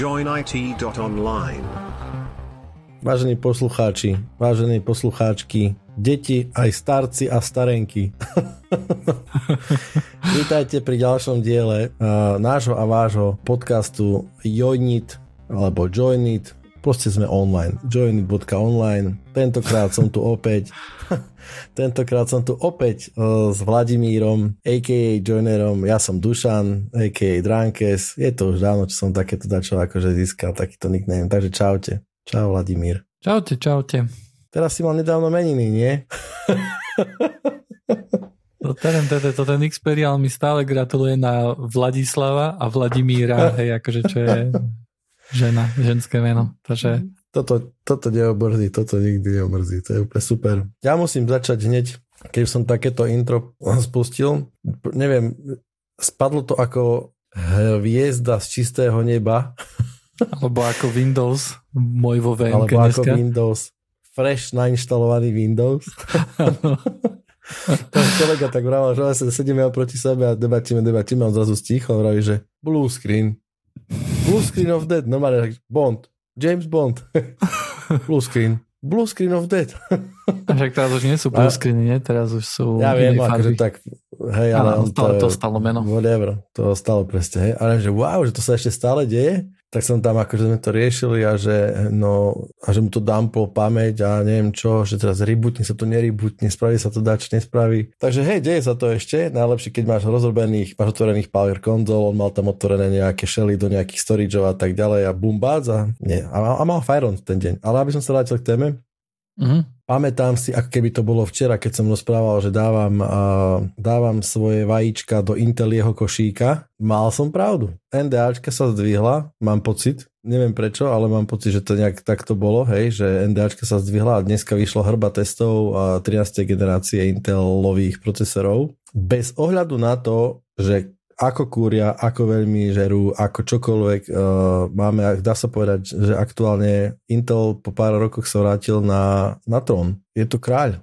joinit.online. Vážení poslucháči, vážení poslucháčky, deti, aj starci a starenky. Vítajte pri ďalšom diele uh, nášho a vášho podcastu Joinit alebo Joinit. Proste sme online. Joinit.online. Tentokrát som tu opäť Tentokrát som tu opäť uh, s Vladimírom, a.k.a. Joinerom. Ja som Dušan, a.k.a. Drankes. Je to už dávno, čo som takéto dačo akože získal takýto nickname. Takže čaute. Čau Vladimír. Čaute, čaute. Teraz si mal nedávno meniny, nie? To ten, ten, to ten Xperial mi stále gratuluje na Vladislava a Vladimíra, hej, akože čo je žena, ženské meno. Takže toto, toto neomrzí, toto nikdy neomrzí, to je úplne super. Ja musím začať hneď, keď som takéto intro spustil, neviem, spadlo to ako hviezda z čistého neba. Alebo ako Windows, môj vo VMK Alebo dneska. ako Windows, fresh nainštalovaný Windows. Ten kolega tak vravel, že sa sedíme proti sebe a debatíme, debatíme a on zrazu sticho vraví, že blue screen. Blue screen of dead, normálne Bond. James Bond. blue screen. Blue screen of dead. A však teraz už nie sú blue screeny, nie? Teraz už sú Ja viem, akože tak, hej, ale Áno, on to, to stalo meno. Whatever, to stalo presne, hej. Ale že wow, že to sa ešte stále deje, tak som tam akože sme to riešili a že no, a že mu to dumplo pamäť a neviem čo, že teraz rebootne sa to nerebootne, spraví sa to dač, nespraví. Takže hej, deje sa to ešte, najlepšie keď máš rozrobených, máš otvorených Power konzol, on mal tam otvorené nejaké shelly do nejakých storageov a tak ďalej a boom, bác a, nie, a, a mal Firon ten deň. Ale aby som sa vrátil k téme, Mhm. Pamätám si, ako keby to bolo včera, keď som rozprával, že dávam, uh, dávam svoje vajíčka do Intelieho košíka. Mal som pravdu. NDAčka sa zdvihla, mám pocit, neviem prečo, ale mám pocit, že to nejak takto bolo, hej, že NDAčka sa zdvihla a dneska vyšlo hrba testov a 13. generácie Intelových procesorov. Bez ohľadu na to, že ako kúria, ako veľmi žerú, ako čokoľvek uh, máme, dá sa povedať, že aktuálne Intel po pár rokoch sa vrátil na, na trón. Je to kráľ.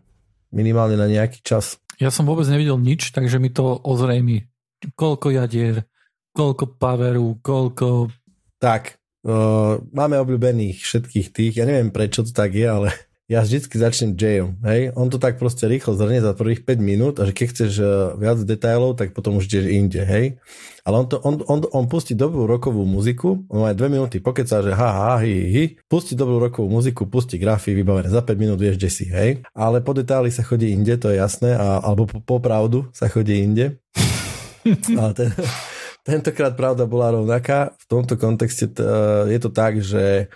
Minimálne na nejaký čas. Ja som vôbec nevidel nič, takže mi to ozrejmi. Koľko jadier, koľko poweru, koľko... Tak, uh, máme obľúbených všetkých tých, ja neviem prečo to tak je, ale ja vždycky začnem Jayom, hej, on to tak proste rýchlo zhrnie za prvých 5 minút a že keď chceš uh, viac detailov, tak potom už ideš inde, hej. Ale on, to, on, on, on pustí dobrú rokovú muziku, on má aj 2 minúty pokecá, že ha, ha, hi, hi, pustí dobrú rokovú muziku, pustí grafy, vybavené, za 5 minút vieš, kde si, hej. Ale po detaily sa chodí inde, to je jasné, a, alebo po, po pravdu sa chodí inde. Ale ten, tentokrát pravda bola rovnaká. V tomto kontexte t- je to tak, že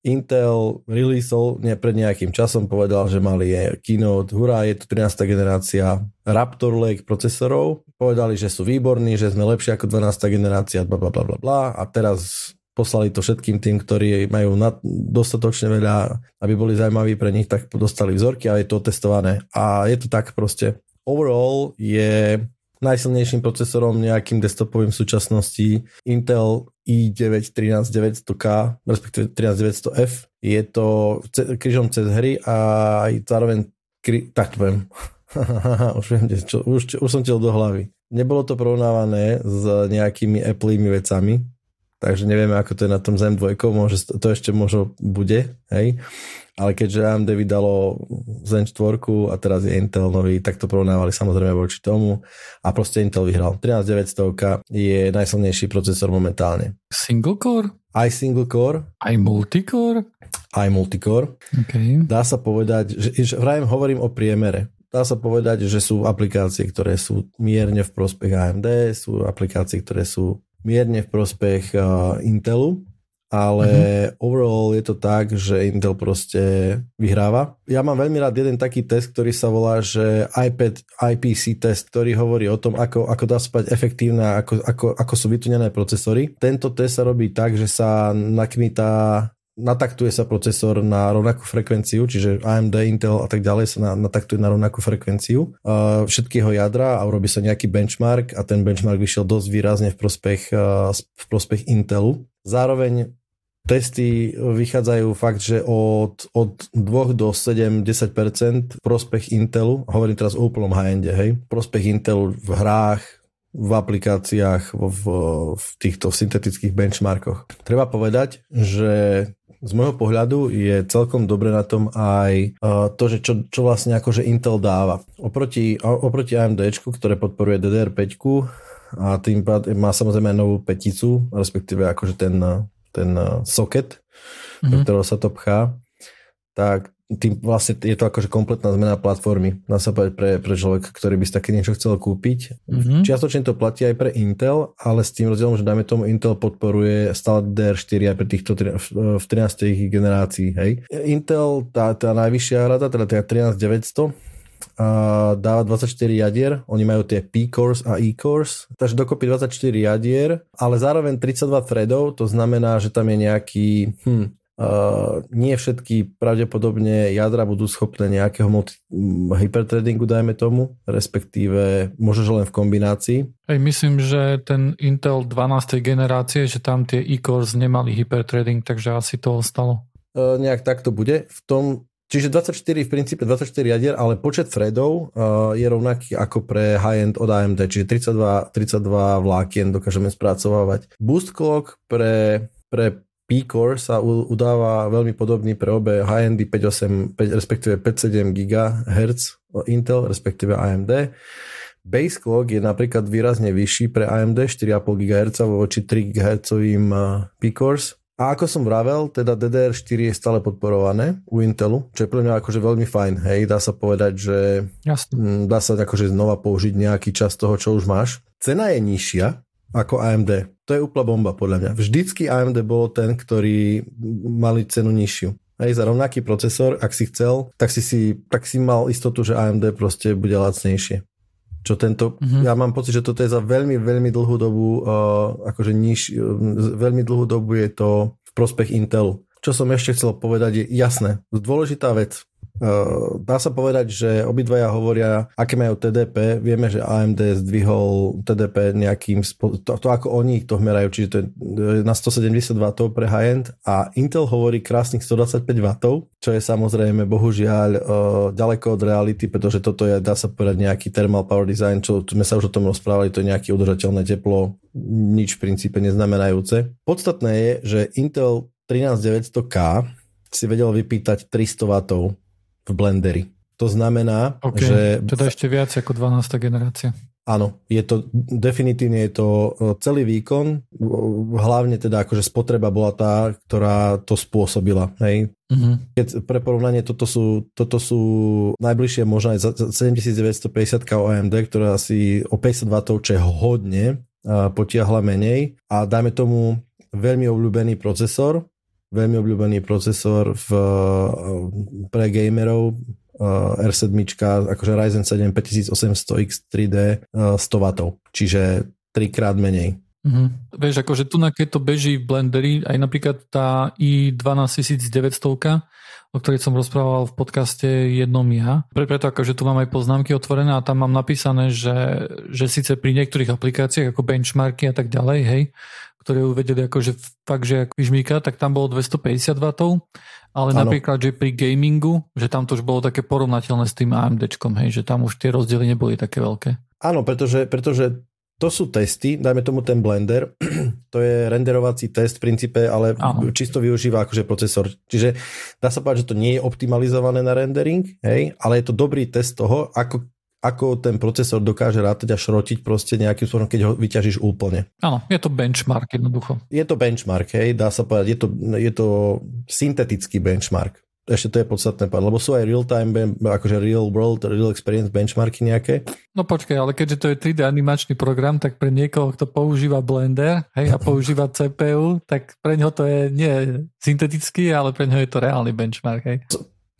Intel releaseol ne, pred nejakým časom povedal, že mali je keynote, hurá, je to 13. generácia Raptor Lake procesorov. Povedali, že sú výborní, že sme lepšie ako 12. generácia, bla bla bla bla. A teraz poslali to všetkým tým, ktorí majú nad, dostatočne veľa, aby boli zaujímaví pre nich, tak dostali vzorky a je to testované. A je to tak proste. Overall je najsilnejším procesorom nejakým desktopovým v súčasnosti Intel i9 13900K, respektíve 13900F. Je to ce- križom cez hry a aj zároveň kri- tak poviem. už, viem, čo, už, už som tiel do hlavy. Nebolo to porovnávané s nejakými Appleými vecami, takže nevieme, ako to je na tom Zen 2, môže, to ešte možno bude, hej. Ale keďže AMD vydalo Zen 4 a teraz je Intel nový, tak to porovnávali samozrejme voči tomu a proste Intel vyhral. 13900 je najsilnejší procesor momentálne. Single core? Aj single core, Aj multicore? aj multicore. OK. Dá sa povedať, že, že vrajem hovorím o priemere. Dá sa povedať, že sú aplikácie, ktoré sú mierne v prospech AMD, sú aplikácie, ktoré sú mierne v prospech uh, Intelu, ale mm-hmm. overall je to tak, že Intel proste vyhráva. Ja mám veľmi rád jeden taký test, ktorý sa volá, že iPad IPC test, ktorý hovorí o tom, ako, ako dá spať efektívne, ako, ako, ako sú vytunené procesory. Tento test sa robí tak, že sa nakmitá nataktuje sa procesor na rovnakú frekvenciu, čiže AMD, Intel a tak ďalej sa na, nataktuje na rovnakú frekvenciu uh, všetkého jadra a urobí sa nejaký benchmark a ten benchmark vyšiel dosť výrazne v prospech, uh, v prospech Intelu. Zároveň testy vychádzajú fakt, že od, od 2 do 7-10% prospech Intelu, hovorím teraz o úplnom high-ende, hej, prospech Intelu v hrách, v aplikáciách, v, v, v týchto syntetických benchmarkoch. Treba povedať, že z môjho pohľadu je celkom dobre na tom aj to, že čo, čo vlastne akože Intel dáva. Oproti, oproti AMD, ktoré podporuje DDR5 a tým pád má samozrejme novú peticu, respektíve akože ten, ten socket, mm-hmm. do mhm. ktorého sa to pchá, tak tým vlastne je to akože kompletná zmena platformy, dá sa povedať pre, pre človeka, ktorý by si také niečo chcel kúpiť. Mm-hmm. Čiastočne to platí aj pre Intel, ale s tým rozdielom, že dajme tomu Intel podporuje stále DDR4 aj pre týchto v 13. generácii. Hej. Intel, tá, tá najvyššia rada, teda tá 13900, a dáva 24 jadier, oni majú tie P-cores a E-cores, takže dokopy 24 jadier, ale zároveň 32 threadov, to znamená, že tam je nejaký, hm, Uh, nie všetky pravdepodobne jadra budú schopné nejakého multi- hyperthreadingu, dajme tomu, respektíve možno, že len v kombinácii. Hej, myslím, že ten Intel 12. generácie, že tam tie e-cores nemali hyperthreading, takže asi to ostalo. Uh, nejak tak to bude. V tom, čiže 24 v princípe 24 jadier, ale počet threadov uh, je rovnaký ako pre high-end od AMD, čiže 32, 32 vlákien dokážeme spracovávať. Boost clock pre, pre P-Core sa udáva veľmi podobný pre obe high-endy 5.8, 5, respektíve 5.7 GHz Intel, respektíve AMD. Base clock je napríklad výrazne vyšší pre AMD 4,5 GHz voči 3 GHz P-Cores. A ako som vravel, teda DDR4 je stále podporované u Intelu, čo je pre mňa akože veľmi fajn. Hej, dá sa povedať, že Jasne. Mm, dá sa akože znova použiť nejaký čas toho, čo už máš. Cena je nižšia, ako AMD. To je úplná bomba podľa mňa. Vždycky AMD bol ten, ktorý mali cenu nižšiu. Hej, za rovnaký procesor, ak si chcel, tak si, si, tak si mal istotu, že AMD proste bude lacnejšie. Čo tento, mm-hmm. ja mám pocit, že toto je za veľmi, veľmi dlhú dobu, uh, akože niž, uh, veľmi dlhú dobu je to v prospech Intelu. Čo som ešte chcel povedať je jasné, dôležitá vec. Uh, dá sa povedať, že obidvaja hovoria, aké majú TDP. Vieme, že AMD zdvihol TDP nejakým, to, to ako oni to merajú, čiže to je na 170 W pre high-end a Intel hovorí krásnych 125 W, čo je samozrejme bohužiaľ uh, ďaleko od reality, pretože toto je, dá sa povedať, nejaký thermal power design, čo sme sa už o tom rozprávali, to je nejaké udržateľné teplo, nič v princípe neznamenajúce. Podstatné je, že Intel 13900K si vedel vypýtať 300 W v blenderi. To znamená, okay. že... Teda ešte viac ako 12. generácia. Áno, je to, definitívne je to e, celý výkon, hlavne teda akože spotreba bola tá, ktorá to spôsobila, hej. Uh-huh. Keď pre porovnanie toto sú, toto sú najbližšie možno aj 7950 AMD, ktorá asi o 50 W, čo je hodne, potiahla menej a dajme tomu veľmi obľúbený procesor, veľmi obľúbený procesor v, pre gamerov uh, R7, akože Ryzen 7 5800X 3D uh, 100 W, čiže trikrát menej. Mm-hmm. Vieš, akože tu na keď to beží v Blenderi, aj napríklad tá i12900, o ktorej som rozprával v podcaste jednom ja. Pre, preto akože tu mám aj poznámky otvorené a tam mám napísané, že, že síce pri niektorých aplikáciách ako benchmarky a tak ďalej, hej, ktoré uvedeli akože fakt, že ako vyžmíka, tak tam bolo 250 W, ale ano. napríklad, že pri gamingu, že tam to už bolo také porovnateľné s tým AMDčkom, hej, že tam už tie rozdiely neboli také veľké. Áno, pretože, pretože to sú testy, dajme tomu ten Blender, to je renderovací test v princípe, ale ano. čisto využíva akože procesor. Čiže dá sa povedať, že to nie je optimalizované na rendering, hej, ale je to dobrý test toho, ako ako ten procesor dokáže rátať a šrotiť proste nejakým spôsobom, keď ho vyťažíš úplne. Áno, je to benchmark jednoducho. Je to benchmark, hej, dá sa povedať, je to, je to syntetický benchmark. Ešte to je podstatné lebo sú aj real-time, akože real world, real experience benchmarky nejaké. No počkaj, ale keďže to je 3D animačný program, tak pre niekoho, kto používa Blender hej, a používa CPU, tak pre ňo to je nie syntetický, ale pre ňo je to reálny benchmark. Hej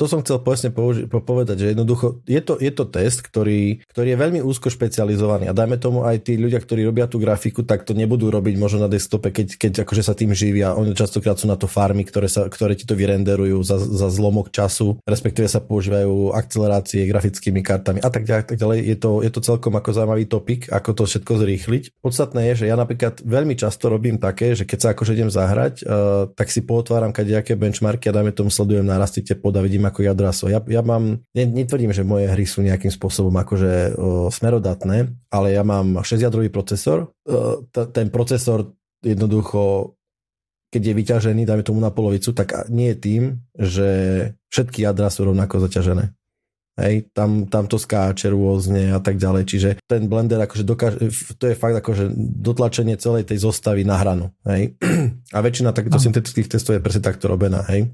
to som chcel presne použi- povedať, že jednoducho je to, je to test, ktorý, ktorý je veľmi úzko špecializovaný a dajme tomu aj tí ľudia, ktorí robia tú grafiku, tak to nebudú robiť možno na desktope, keď, keď akože sa tým živia. Oni častokrát sú na to farmy, ktoré, sa, ktoré ti to vyrenderujú za, za zlomok času, respektíve sa používajú akcelerácie grafickými kartami a tak ďalej. Tak ďalej. Je, to, je to celkom ako zaujímavý topik, ako to všetko zrýchliť. Podstatné je, že ja napríklad veľmi často robím také, že keď sa akože idem zahrať, uh, tak si potváram kadejaké benchmarky a dajme tomu sledujem narasty teplot a vidím, ako jadraso. Ja, ja mám, netvrdím, že moje hry sú nejakým spôsobom akože o, smerodatné, ale ja mám 6-jadrový procesor. O, t- ten procesor jednoducho keď je vyťažený, dáme tomu na polovicu, tak nie je tým, že všetky jadra sú rovnako zaťažené. Hej, tam, tam to skáče rôzne a tak ďalej, čiže ten blender akože dokáže, to je fakt akože dotlačenie celej tej zostavy na hranu, hej. A väčšina takýchto syntetických testov je presne takto robená, hej.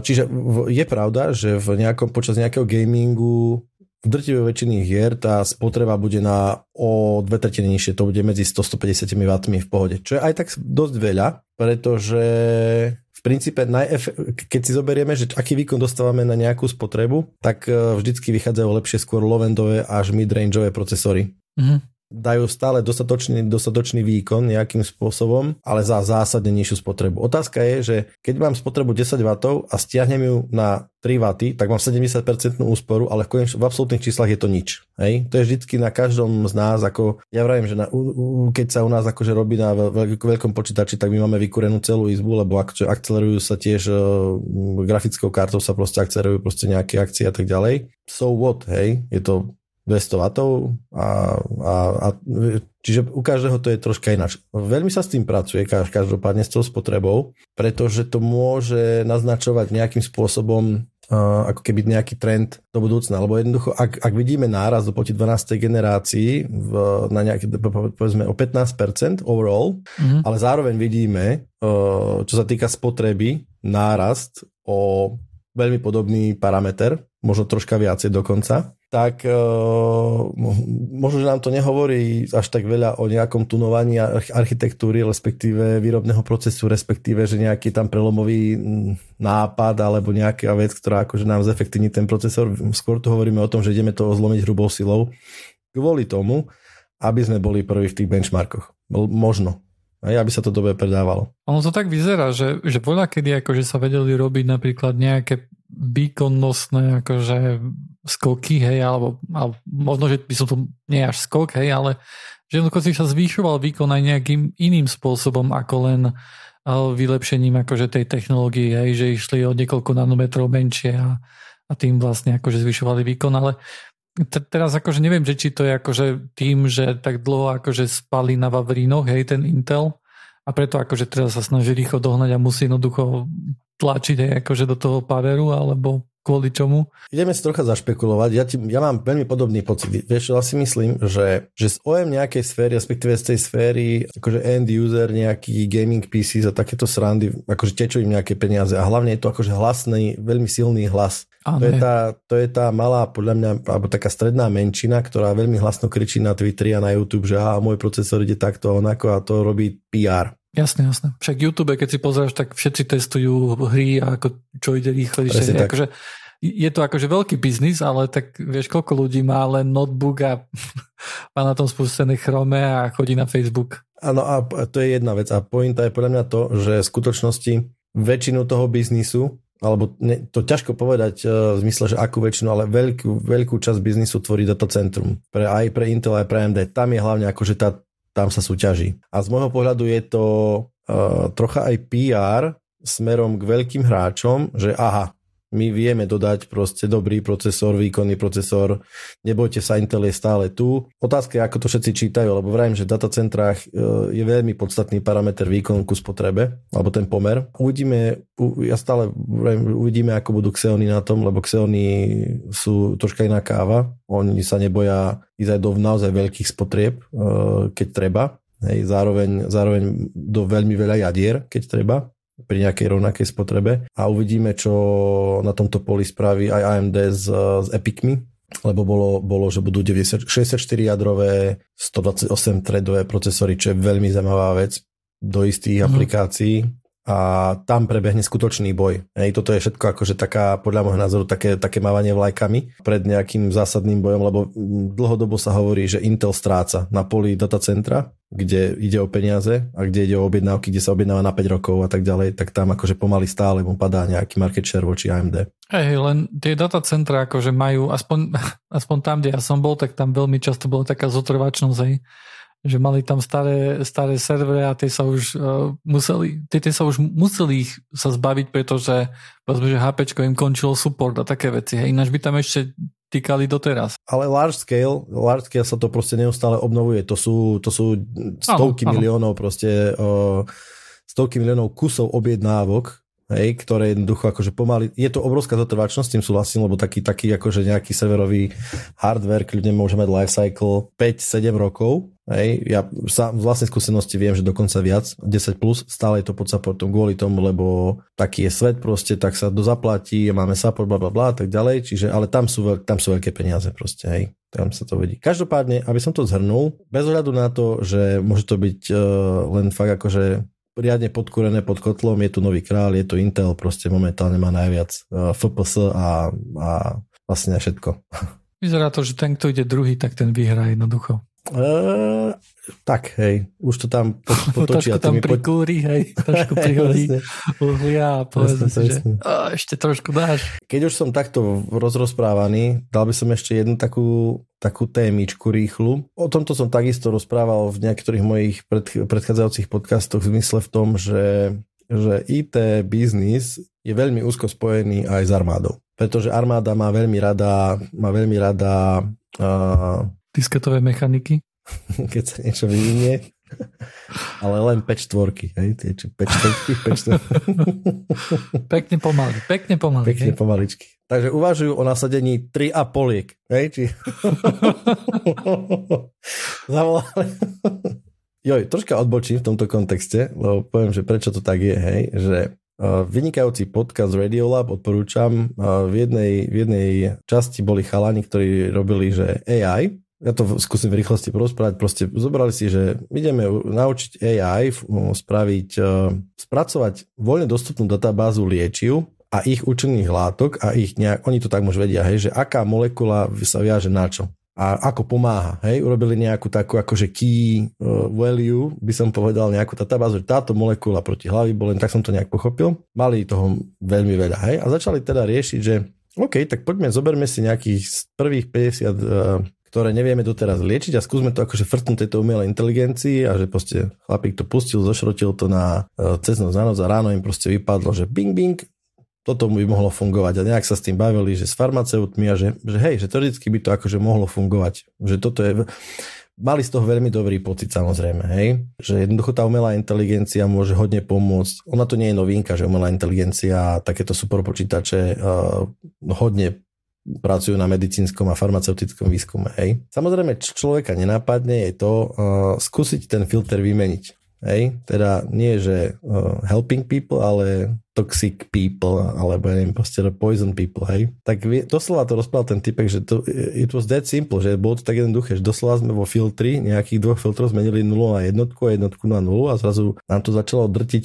Čiže je pravda, že v nejakom, počas nejakého gamingu v drtivej väčšiny hier tá spotreba bude na o dve tretiny nižšie, to bude medzi 100-150 W v pohode, čo je aj tak dosť veľa, pretože princípe, najef- keď si zoberieme, že aký výkon dostávame na nejakú spotrebu, tak e, vždycky vychádzajú lepšie skôr low-endové až mid-rangeové procesory. Mm-hmm dajú stále dostatočný, dostatočný výkon nejakým spôsobom, ale za zásadne nižšiu spotrebu. Otázka je, že keď mám spotrebu 10 W a stiahnem ju na 3 W, tak mám 70% úsporu, ale v, konec, v absolútnych číslach je to nič. Hej? To je vždycky na každom z nás, ako ja vravím, že na, keď sa u nás akože robí na veľk, veľkom počítači, tak my máme vykúrenú celú izbu, lebo ak, akcelerujú sa tiež uh, grafickou kartou sa proste akcelerujú proste nejaké akcie a tak ďalej. So what, hej? Je to 200 W a, a, a čiže u každého to je troška ináč. Veľmi sa s tým pracuje, každopádne s tou spotrebou, pretože to môže naznačovať nejakým spôsobom uh, ako keby nejaký trend do budúcna, lebo jednoducho, ak, ak vidíme náraz do 12. generácii v, na nejaké, povedzme o 15% overall, mm-hmm. ale zároveň vidíme, uh, čo sa týka spotreby, nárast o veľmi podobný parameter, možno troška viacej dokonca, tak uh, možno, že nám to nehovorí až tak veľa o nejakom tunovaní architektúry, respektíve výrobného procesu, respektíve, že nejaký tam prelomový nápad alebo nejaká vec, ktorá akože nám zefektívni ten procesor. Skôr tu hovoríme o tom, že ideme to zlomiť hrubou silou kvôli tomu, aby sme boli prví v tých benchmarkoch. Možno. Aj aby sa to dobre predávalo. Ono to tak vyzerá, že, že voľa kedy akože sa vedeli robiť napríklad nejaké výkonnostné akože skoky, hej, alebo, alebo možno, že by som to nie až skok, hej, ale že jednoducho si sa zvýšoval výkon aj nejakým iným spôsobom ako len vylepšením akože tej technológie, hej, že išli o niekoľko nanometrov menšie a, a tým vlastne akože zvyšovali výkon, ale teraz akože neviem, že či to je akože tým, že tak dlho akože spali na Vavrínoch, hej, ten Intel a preto akože teraz sa snaží rýchlo dohnať a musí jednoducho tlačiť aj akože do toho paveru, alebo kvôli čomu? Ideme si trocha zašpekulovať. Ja, ti, ja mám veľmi podobný pocit. Vieš, ja si myslím, že, že z OM nejakej sféry, respektíve z tej sféry, akože end user, nejaký gaming PC za takéto srandy, akože tečú im nejaké peniaze a hlavne je to akože hlasný, veľmi silný hlas. To je, tá, to je tá malá, podľa mňa, alebo taká stredná menšina, ktorá veľmi hlasno kričí na Twitteri a na YouTube, že aha, môj procesor ide takto a onako a to robí PR. Jasne, jasne. Však YouTube, keď si pozrieš, tak všetci testujú hry a ako, čo ide rýchlejšie. Akože, je to akože veľký biznis, ale tak vieš, koľko ľudí má len notebook a má na tom spustené Chrome a chodí na Facebook. Áno a to je jedna vec. A pointa je podľa mňa to, že v skutočnosti väčšinu toho biznisu alebo ne, to ťažko povedať uh, v zmysle, že akú väčšinu, ale veľkú, veľkú časť biznisu tvorí datacentrum. Pre, aj pre Intel, aj pre AMD. Tam je hlavne akože tá tam sa súťaží. A z môjho pohľadu je to uh, trocha aj PR smerom k veľkým hráčom, že aha, my vieme dodať proste dobrý procesor, výkonný procesor, nebojte sa, Intel je stále tu. Otázka je, ako to všetci čítajú, lebo vrajím, že v datacentrách e, je veľmi podstatný parameter výkon ku spotrebe, alebo ten pomer. Uvidíme, ja stále vrajím, uvidíme, ako budú Xeony na tom, lebo Xeony sú troška iná káva. Oni sa neboja ísť aj do naozaj veľkých spotrieb, e, keď treba. Hej, zároveň, zároveň do veľmi veľa jadier, keď treba pri nejakej rovnakej spotrebe a uvidíme, čo na tomto poli spraví aj AMD s, s Epicmi, lebo bolo, bolo že budú 90, 64 jadrové, 128 threadové procesory, čo je veľmi zaujímavá vec do istých mm. aplikácií a tam prebehne skutočný boj. Hej, toto je všetko akože taká, podľa môjho názoru, také, také mávanie vlajkami pred nejakým zásadným bojom, lebo dlhodobo sa hovorí, že Intel stráca na poli datacentra, kde ide o peniaze a kde ide o objednávky, kde sa objednáva na 5 rokov a tak ďalej, tak tam akože pomaly stále mu padá nejaký market share voči AMD. Hej, len tie datacentra akože majú, aspoň, aspoň tam, kde ja som bol, tak tam veľmi často bola taká zotrvačnosť, hej že mali tam staré, staré servery a tie sa už uh, museli, tie, tie sa už museli ich sa zbaviť, pretože povedzme, že HP im končilo support a také veci. Hej. Ináč by tam ešte týkali doteraz. Ale large scale, large scale sa to proste neustále obnovuje. To sú, to sú stovky ano, miliónov ano. proste uh, stovky miliónov kusov objednávok, hej, ktoré jednoducho akože pomaly, je to obrovská zotrvačnosť, s tým súhlasím, lebo taký, taký akože nejaký severový hardware kľudne môže mať lifecycle 5-7 rokov, hej, ja sám z vlastnej skúsenosti viem, že dokonca viac, 10 plus, stále je to pod supportom kvôli tomu, lebo taký je svet proste, tak sa dozaplatí, máme support, bla bla bla tak ďalej, čiže, ale tam sú, tam sú veľké peniaze proste, hej, tam sa to vedí. Každopádne, aby som to zhrnul, bez ohľadu na to, že môže to byť uh, len fakt akože riadne podkúrené pod kotlom, je tu nový král, je tu Intel, proste momentálne má najviac uh, FPS a, a vlastne všetko. Vyzerá to, že ten, kto ide druhý, tak ten vyhrá jednoducho. Uh, tak, hej, už to tam potočia. trošku tam prikúri, hej, trošku prihodí uhlia a povedzme si, že a, ešte trošku dáš. Keď už som takto rozrozprávaný, dal by som ešte jednu takú, takú témičku rýchlu. O tomto som takisto rozprával v niektorých mojich pred, predchádzajúcich podcastoch v zmysle v tom, že, že IT biznis je veľmi úzko spojený aj s armádou. Pretože armáda má veľmi rada, má veľmi rada uh, disketové mechaniky. Keď sa niečo vyvinie. Ale len 5 štvorky, hej? Tie, či 5 štvorky, 5 štvorky. pekne pomaly, pekne pomaly. Pekne hej? pomaličky. Takže uvažujú o nasadení 3 a poliek, hej? Či... Zavolali. Joj, troška odbočím v tomto kontexte, lebo poviem, že prečo to tak je, hej? Že Vynikajúci podcast Radiolab odporúčam. V jednej, v jednej časti boli chalani, ktorí robili, že AI, ja to skúsim v rýchlosti porozprávať, proste zobrali si, že ideme naučiť AI spraviť, spracovať voľne dostupnú databázu liečiv a ich účinných látok a ich nejak, oni to tak už vedia, hej, že aká molekula sa viaže na čo a ako pomáha. Hej? Urobili nejakú takú akože key uh, value, by som povedal, nejakú databázu, že táto molekula proti hlavy bolen, tak som to nejak pochopil. Mali toho veľmi veľa. Hej? A začali teda riešiť, že OK, tak poďme, zoberme si nejakých z prvých 50 uh, ktoré nevieme doteraz liečiť a skúsme to akože frtnúť tejto umelej inteligencii a že proste chlapík to pustil, zošrotil to na uh, cez noc na noc a ráno im proste vypadlo, že bing bing, toto by mohlo fungovať. A nejak sa s tým bavili, že s farmaceutmi a že, že hej, že teoreticky by to akože mohlo fungovať. Že toto je... Mali z toho veľmi dobrý pocit samozrejme, hej? Že jednoducho tá umelá inteligencia môže hodne pomôcť. Ona to nie je novinka, že umelá inteligencia a takéto super počítače uh, hodne pracujú na medicínskom a farmaceutickom výskume. Hej. Samozrejme, čo človeka nenápadne, je to uh, skúsiť ten filter vymeniť. Hej? Teda nie, že uh, helping people, ale toxic people, alebo ja neviem, proste poison people, hej. Tak doslova to rozprával ten typek, že to, it was that simple, že bolo to tak jednoduché, že doslova sme vo filtri, nejakých dvoch filtrov zmenili 0 na jednotku a jednotku na 0 a zrazu nám to začalo drtiť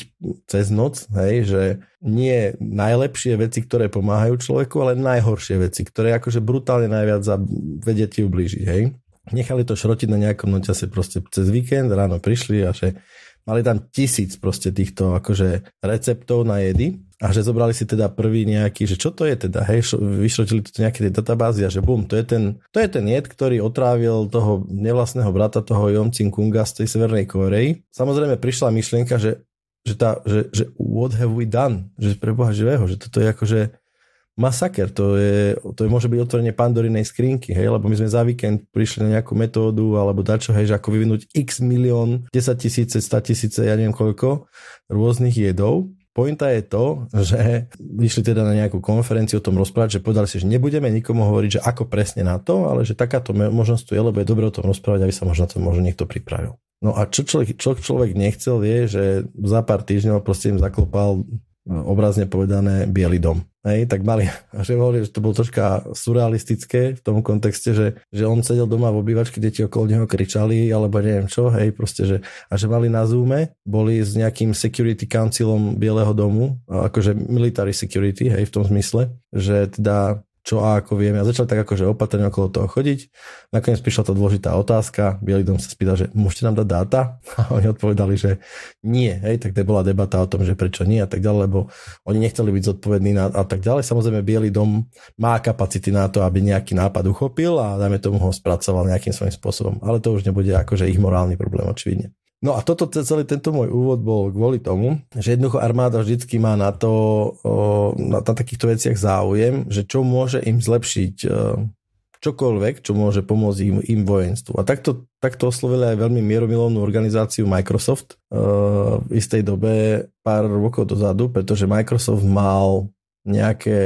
cez noc, hej, že nie najlepšie veci, ktoré pomáhajú človeku, ale najhoršie veci, ktoré akože brutálne najviac vedia ti ublížiť, hej. Nechali to šrotiť na nejakom noťase proste cez víkend, ráno prišli a že mali tam tisíc proste týchto akože receptov na jedy a že zobrali si teda prvý nejaký, že čo to je teda, hej, vyšrotili to nejaké tie databázy a že bum, to je ten, to je ten jed, ktorý otrávil toho nevlastného brata, toho Jom Kunga z tej Severnej Koreji. Samozrejme prišla myšlienka, že, že, tá, že, že what have we done, že pre Boha živého, že toto je akože masaker, to, je, to je, môže byť otvorenie pandorinej skrinky, hej, lebo my sme za víkend prišli na nejakú metódu alebo dačo, hej, že ako vyvinúť x milión, 10 tisíce, 100 tisíce, ja neviem koľko, rôznych jedov. Pointa je to, že vyšli teda na nejakú konferenciu o tom rozprávať, že povedali si, že nebudeme nikomu hovoriť, že ako presne na to, ale že takáto možnosť tu je, lebo je dobre o tom rozprávať, aby sa možno na to možno niekto pripravil. No a čo človek, čo človek nechcel je, že za pár týždňov proste im zaklopal obrazne povedané Bielý dom. Hej, tak mali, že hovorili, že to bolo troška surrealistické v tom kontexte, že, že on sedel doma v obývačke, deti okolo neho kričali, alebo neviem čo, hej, proste, že, a že mali na Zoome, boli s nejakým security councilom Bieleho domu, akože military security, hej, v tom zmysle, že teda čo a ako viem. Ja začal tak akože opatrne okolo toho chodiť. Nakoniec prišla tá dôležitá otázka. Bielý dom sa spýtal, že môžete nám dať dáta? A oni odpovedali, že nie. Hej, tak to bola debata o tom, že prečo nie a tak ďalej, lebo oni nechceli byť zodpovední na, a tak ďalej. Samozrejme, Bielý dom má kapacity na to, aby nejaký nápad uchopil a dajme tomu ho spracoval nejakým svojím spôsobom. Ale to už nebude akože ich morálny problém, očividne. No a toto, celý tento môj úvod bol kvôli tomu, že jednoducho armáda vždycky má na to, na, na takýchto veciach záujem, že čo môže im zlepšiť e, čokoľvek, čo môže pomôcť im, im vojenstvu. A takto, takto oslovili aj veľmi mieromilovnú organizáciu Microsoft uh, v istej dobe, pár rokov dozadu, pretože Microsoft mal nejaké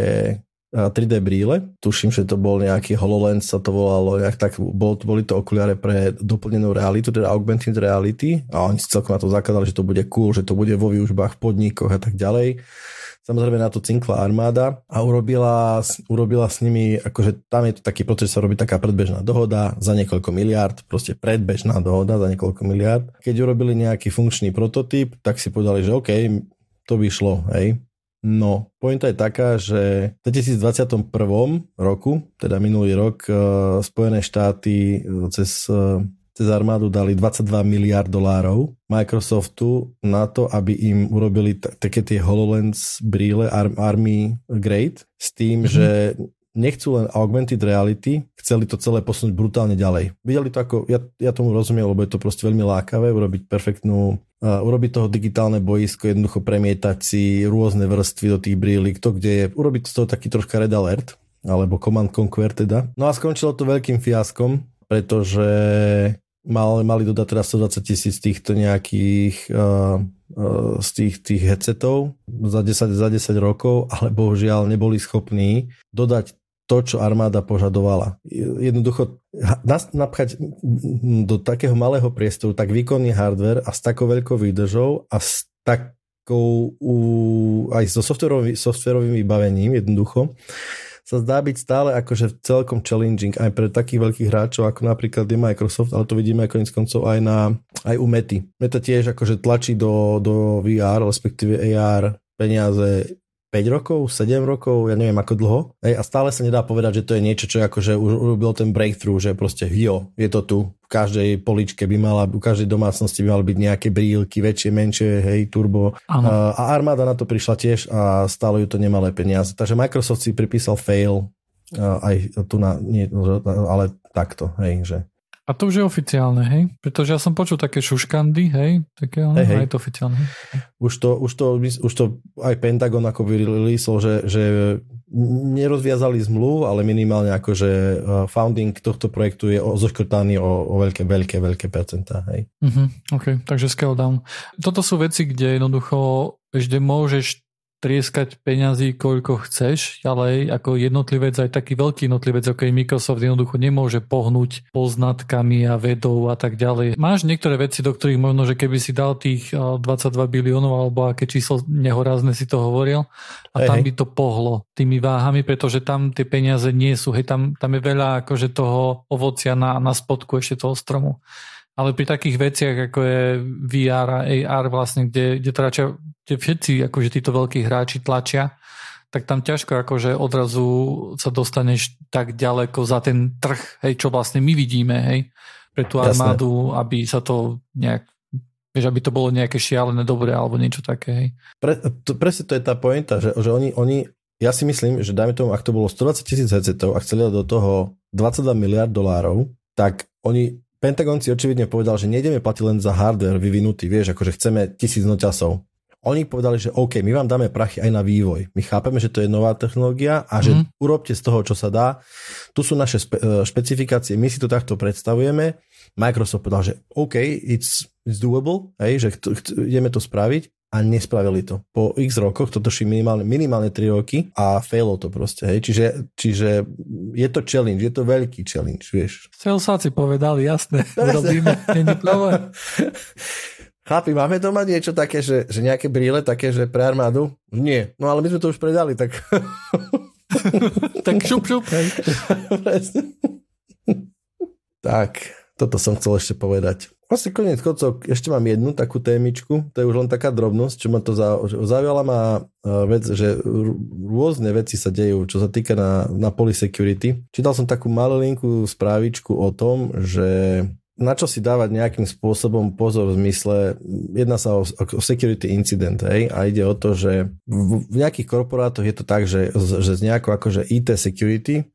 3D brýle. Tuším, že to bol nejaký HoloLens, sa to volalo, nejak tak, bol, boli to okuliare pre doplnenú realitu, teda augmented reality a oni si celkom na to zakladali, že to bude cool, že to bude vo výužbách podnikoch a tak ďalej. Samozrejme na to cinkla armáda a urobila, urobila s nimi, akože tam je to taký proces, sa robí taká predbežná dohoda za niekoľko miliard, proste predbežná dohoda za niekoľko miliard. Keď urobili nejaký funkčný prototyp, tak si povedali, že OK, to by šlo, hej. No, pointa je taká, že v 2021 roku, teda minulý rok, eh, Spojené štáty eh, cez, eh, cez armádu dali 22 miliard dolárov Microsoftu na to, aby im urobili t- také tie HoloLens brýle Army Grade s tým, mm-hmm. že nechcú len augmented reality, chceli to celé posunúť brutálne ďalej. Videli to ako, ja, ja tomu rozumiem, lebo je to proste veľmi lákavé urobiť perfektnú, urobiť toho digitálne boisko, jednoducho premietať si rôzne vrstvy do tých brýlí, kto kde je, urobiť z toho taký troška red alert, alebo command conquer teda. No a skončilo to veľkým fiaskom, pretože mal, mali dodať teraz 120 tisíc týchto nejakých uh, uh, z tých, tých headsetov za 10, za 10 rokov, ale bohužiaľ neboli schopní dodať to, čo armáda požadovala. Jednoducho napchať do takého malého priestoru tak výkonný hardware a s takou veľkou výdržou a s takou aj so softwarovým, softwarovým vybavením jednoducho sa zdá byť stále akože celkom challenging aj pre takých veľkých hráčov ako napríklad je Microsoft, ale to vidíme ako koncov aj, na, aj u Mety. Meta tiež akože tlačí do, do VR, respektíve AR peniaze 5 rokov, 7 rokov, ja neviem ako dlho. Ej, a stále sa nedá povedať, že to je niečo, čo akože urobil ten breakthrough, že proste jo, je to tu. V každej poličke by mala, u každej domácnosti by mali byť nejaké brílky, väčšie, menšie, hej, turbo. Ano. A armáda na to prišla tiež a stálo ju to nemalé peniaze. Takže Microsoft si pripísal fail aj tu na, nie, ale takto, hej, že a to už je oficiálne, hej? Pretože ja som počul také šuškandy, hej? Také, hey, hey. je to oficiálne. Hej? Už to, už to, už to aj Pentagon ako vyrýsol, že, že nerozviazali zmluv, ale minimálne ako, že uh, founding tohto projektu je zoškrtaný o, o veľké, veľké, veľké percentá, hej? Uh-huh, OK, takže scale down. Toto sú veci, kde jednoducho, kde môžeš trieskať peňazí, koľko chceš, ale ako jednotlivec, aj taký veľký jednotlivec, ako je Microsoft, jednoducho nemôže pohnúť poznatkami a vedou a tak ďalej. Máš niektoré veci, do ktorých možno, že keby si dal tých 22 biliónov, alebo aké číslo nehorázne si to hovoril, a hey, tam by to pohlo tými váhami, pretože tam tie peniaze nie sú. Hej, tam, tam je veľa akože toho ovocia na, na spodku ešte toho stromu. Ale pri takých veciach, ako je VR a AR vlastne, kde, kde tlačia, kde všetci akože títo veľkí hráči tlačia, tak tam ťažko akože odrazu sa dostaneš tak ďaleko za ten trh, hej, čo vlastne my vidíme, hej, pre tú armádu, Jasné. aby sa to nejak Vieš, aby to bolo nejaké šialené dobré alebo niečo také. Hej. Pre, to, presne to je tá pointa, že, že oni, oni, ja si myslím, že dajme tomu, ak to bolo 120 tisíc headsetov a chceli do toho 22 miliard dolárov, tak oni Pentagon si očividne povedal, že nejdeme platiť len za hardware vyvinutý, vieš, akože chceme tisíc noťasov. Oni povedali, že OK, my vám dáme prachy aj na vývoj. My chápeme, že to je nová technológia a že mm. urobte z toho, čo sa dá. Tu sú naše spe- e, špecifikácie, my si to takto predstavujeme. Microsoft povedal, že OK, it's, it's doable, hej, že ideme to spraviť a nespravili to. Po x rokoch, toto šli minimálne, minimálne 3 roky a failo to proste, hej. Čiže, čiže je to challenge, je to veľký challenge, vieš. Salesáci povedali, jasné, robíme, není problém. Chlapi, máme to mať niečo také, že, že nejaké brýle také, že pre armádu? Nie. No ale my sme to už predali, tak... tak šup, šup, hej. tak, Toto som chcel ešte povedať. Vlastne koniec koncov, ešte mám jednu takú témičku, to je už len taká drobnosť, čo ma to zaujala ma e, vec, že rôzne veci sa dejú, čo sa týka na, na security. Čítal som takú malinku správičku o tom, že na čo si dávať nejakým spôsobom pozor v zmysle, jedná sa o, o security incident, hej, a ide o to, že v, v nejakých korporátoch je to tak, že, že z nejakou akože IT security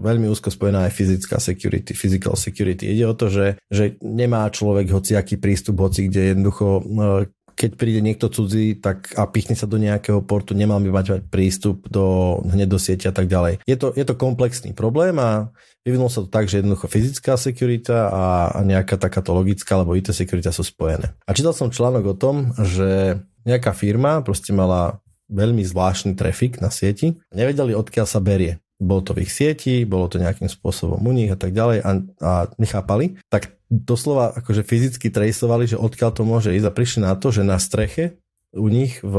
veľmi úzko spojená aj fyzická security, physical security. Ide o to, že, že nemá človek hociaký prístup, hoci kde jednoducho uh, keď príde niekto cudzí tak a pichne sa do nejakého portu, nemal by mať prístup do, hneď do siete a tak ďalej. Je to, je to komplexný problém a vyvinulo sa to tak, že jednoducho fyzická sekurita a, a nejaká takáto logická alebo IT sekurita sú spojené. A čítal som článok o tom, že nejaká firma proste mala veľmi zvláštny trafik na sieti. Nevedeli, odkiaľ sa berie bolo to v ich sieti, bolo to nejakým spôsobom u nich a tak ďalej a, a nechápali, tak doslova akože fyzicky trejsovali, že odkiaľ to môže ísť a prišli na to, že na streche u nich v,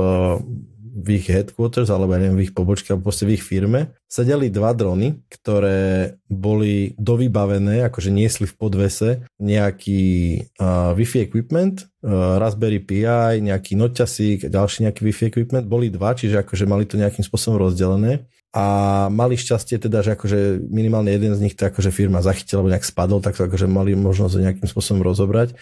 v ich headquarters alebo neviem, v ich pobočke alebo proste v ich firme sedeli dva drony, ktoré boli dovybavené, akože niesli v podvese nejaký uh, Wi-Fi equipment, uh, Raspberry Pi, nejaký noťasík, ďalší nejaký Wi-Fi equipment, boli dva, čiže akože mali to nejakým spôsobom rozdelené a mali šťastie teda, že akože minimálne jeden z nich to akože firma zachytila alebo nejak spadol, tak to akože mali možnosť nejakým spôsobom rozobrať.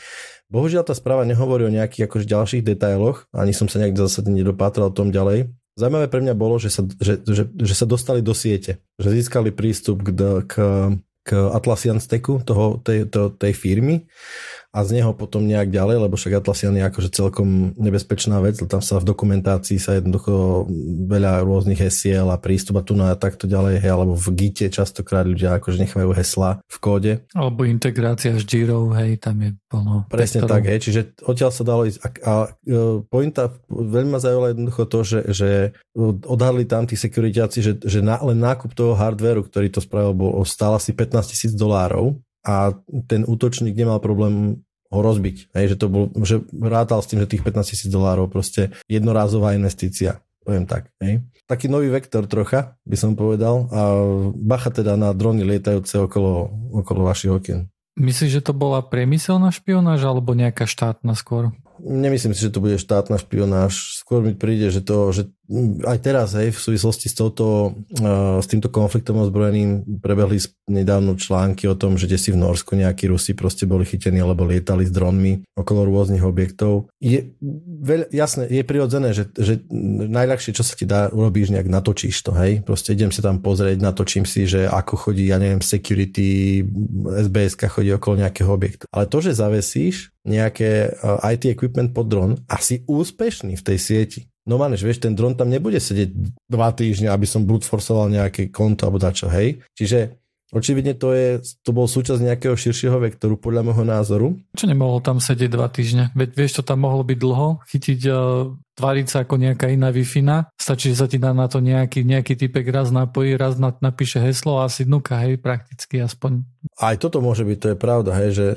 Bohužiaľ tá správa nehovorí o nejakých akože ďalších detailoch, ani som sa nejak zásadne nedopátral o tom ďalej. Zaujímavé pre mňa bolo, že sa, že, že, že sa dostali do siete, že získali prístup k, k, k Atlassian stacku toho, tej, to, tej firmy a z neho potom nejak ďalej, lebo však Atlassian je akože celkom nebezpečná vec, tam sa v dokumentácii sa jednoducho veľa rôznych hesiel a prístup a tu na takto ďalej, hej, alebo v Gite častokrát ľudia akože nechávajú hesla v kóde. Alebo integrácia s Jiro, hej, tam je plno. Presne tektorov. tak, hej, čiže odtiaľ sa dalo ísť a, a e, pointa, veľmi ma zaujala jednoducho to, že, že odhadli tam tí securityáci, že, že na, len nákup toho hardwareu, ktorý to spravil, bol, stál asi 15 tisíc dolárov a ten útočník nemal problém ho rozbiť. Hej, že to bol, že rátal s tým, že tých 15 tisíc dolárov proste jednorázová investícia. Poviem tak. Hej. Taký nový vektor trocha, by som povedal. A bacha teda na drony lietajúce okolo, okolo vašich okien. Myslíš, že to bola priemyselná špionáž alebo nejaká štátna skôr? Nemyslím si, že to bude štátna špionáž. Skôr mi príde, že to, že aj teraz, hej, v súvislosti s, touto, uh, s týmto konfliktom ozbrojeným prebehli nedávno články o tom, že kde si v Norsku nejakí Rusi proste boli chytení, alebo lietali s dronmi okolo rôznych objektov. Je veľ, jasné, je prirodzené, že, že najľahšie, čo sa ti dá, urobíš nejak natočíš to, hej. Proste idem sa tam pozrieť, natočím si, že ako chodí, ja neviem, security, SBS chodí okolo nejakého objektu. Ale to, že zavesíš nejaké uh, IT equipment pod dron a si úspešný v tej sieti, No maneš, vieš, ten dron tam nebude sedieť dva týždne, aby som brute forceoval nejaké konto alebo dačo, hej? Čiže očividne to, je, to bol súčasť nejakého širšieho vektoru podľa môjho názoru. Čo nemohol tam sedieť dva týždne? Veď vieš, to tam mohlo byť dlho, chytiť uh, tváriť sa ako nejaká iná wi stačí, že sa ti dá na to nejaký, nejaký typek raz napojí, raz na, napíše heslo a asi dnuka, hej, prakticky aspoň. Aj toto môže byť, to je pravda, hej, že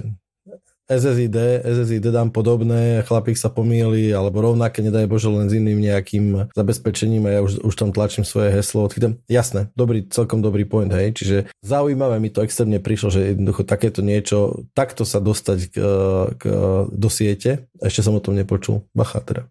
SSID, SSID dám podobné, chlapík sa pomýli, alebo rovnaké, nedaj Bože, len s iným nejakým zabezpečením a ja už, už tam tlačím svoje heslo, odchytám. Jasné, dobrý, celkom dobrý point, hej, čiže zaujímavé mi to extrémne prišlo, že jednoducho takéto niečo, takto sa dostať k, k, do siete, ešte som o tom nepočul, bacha teda.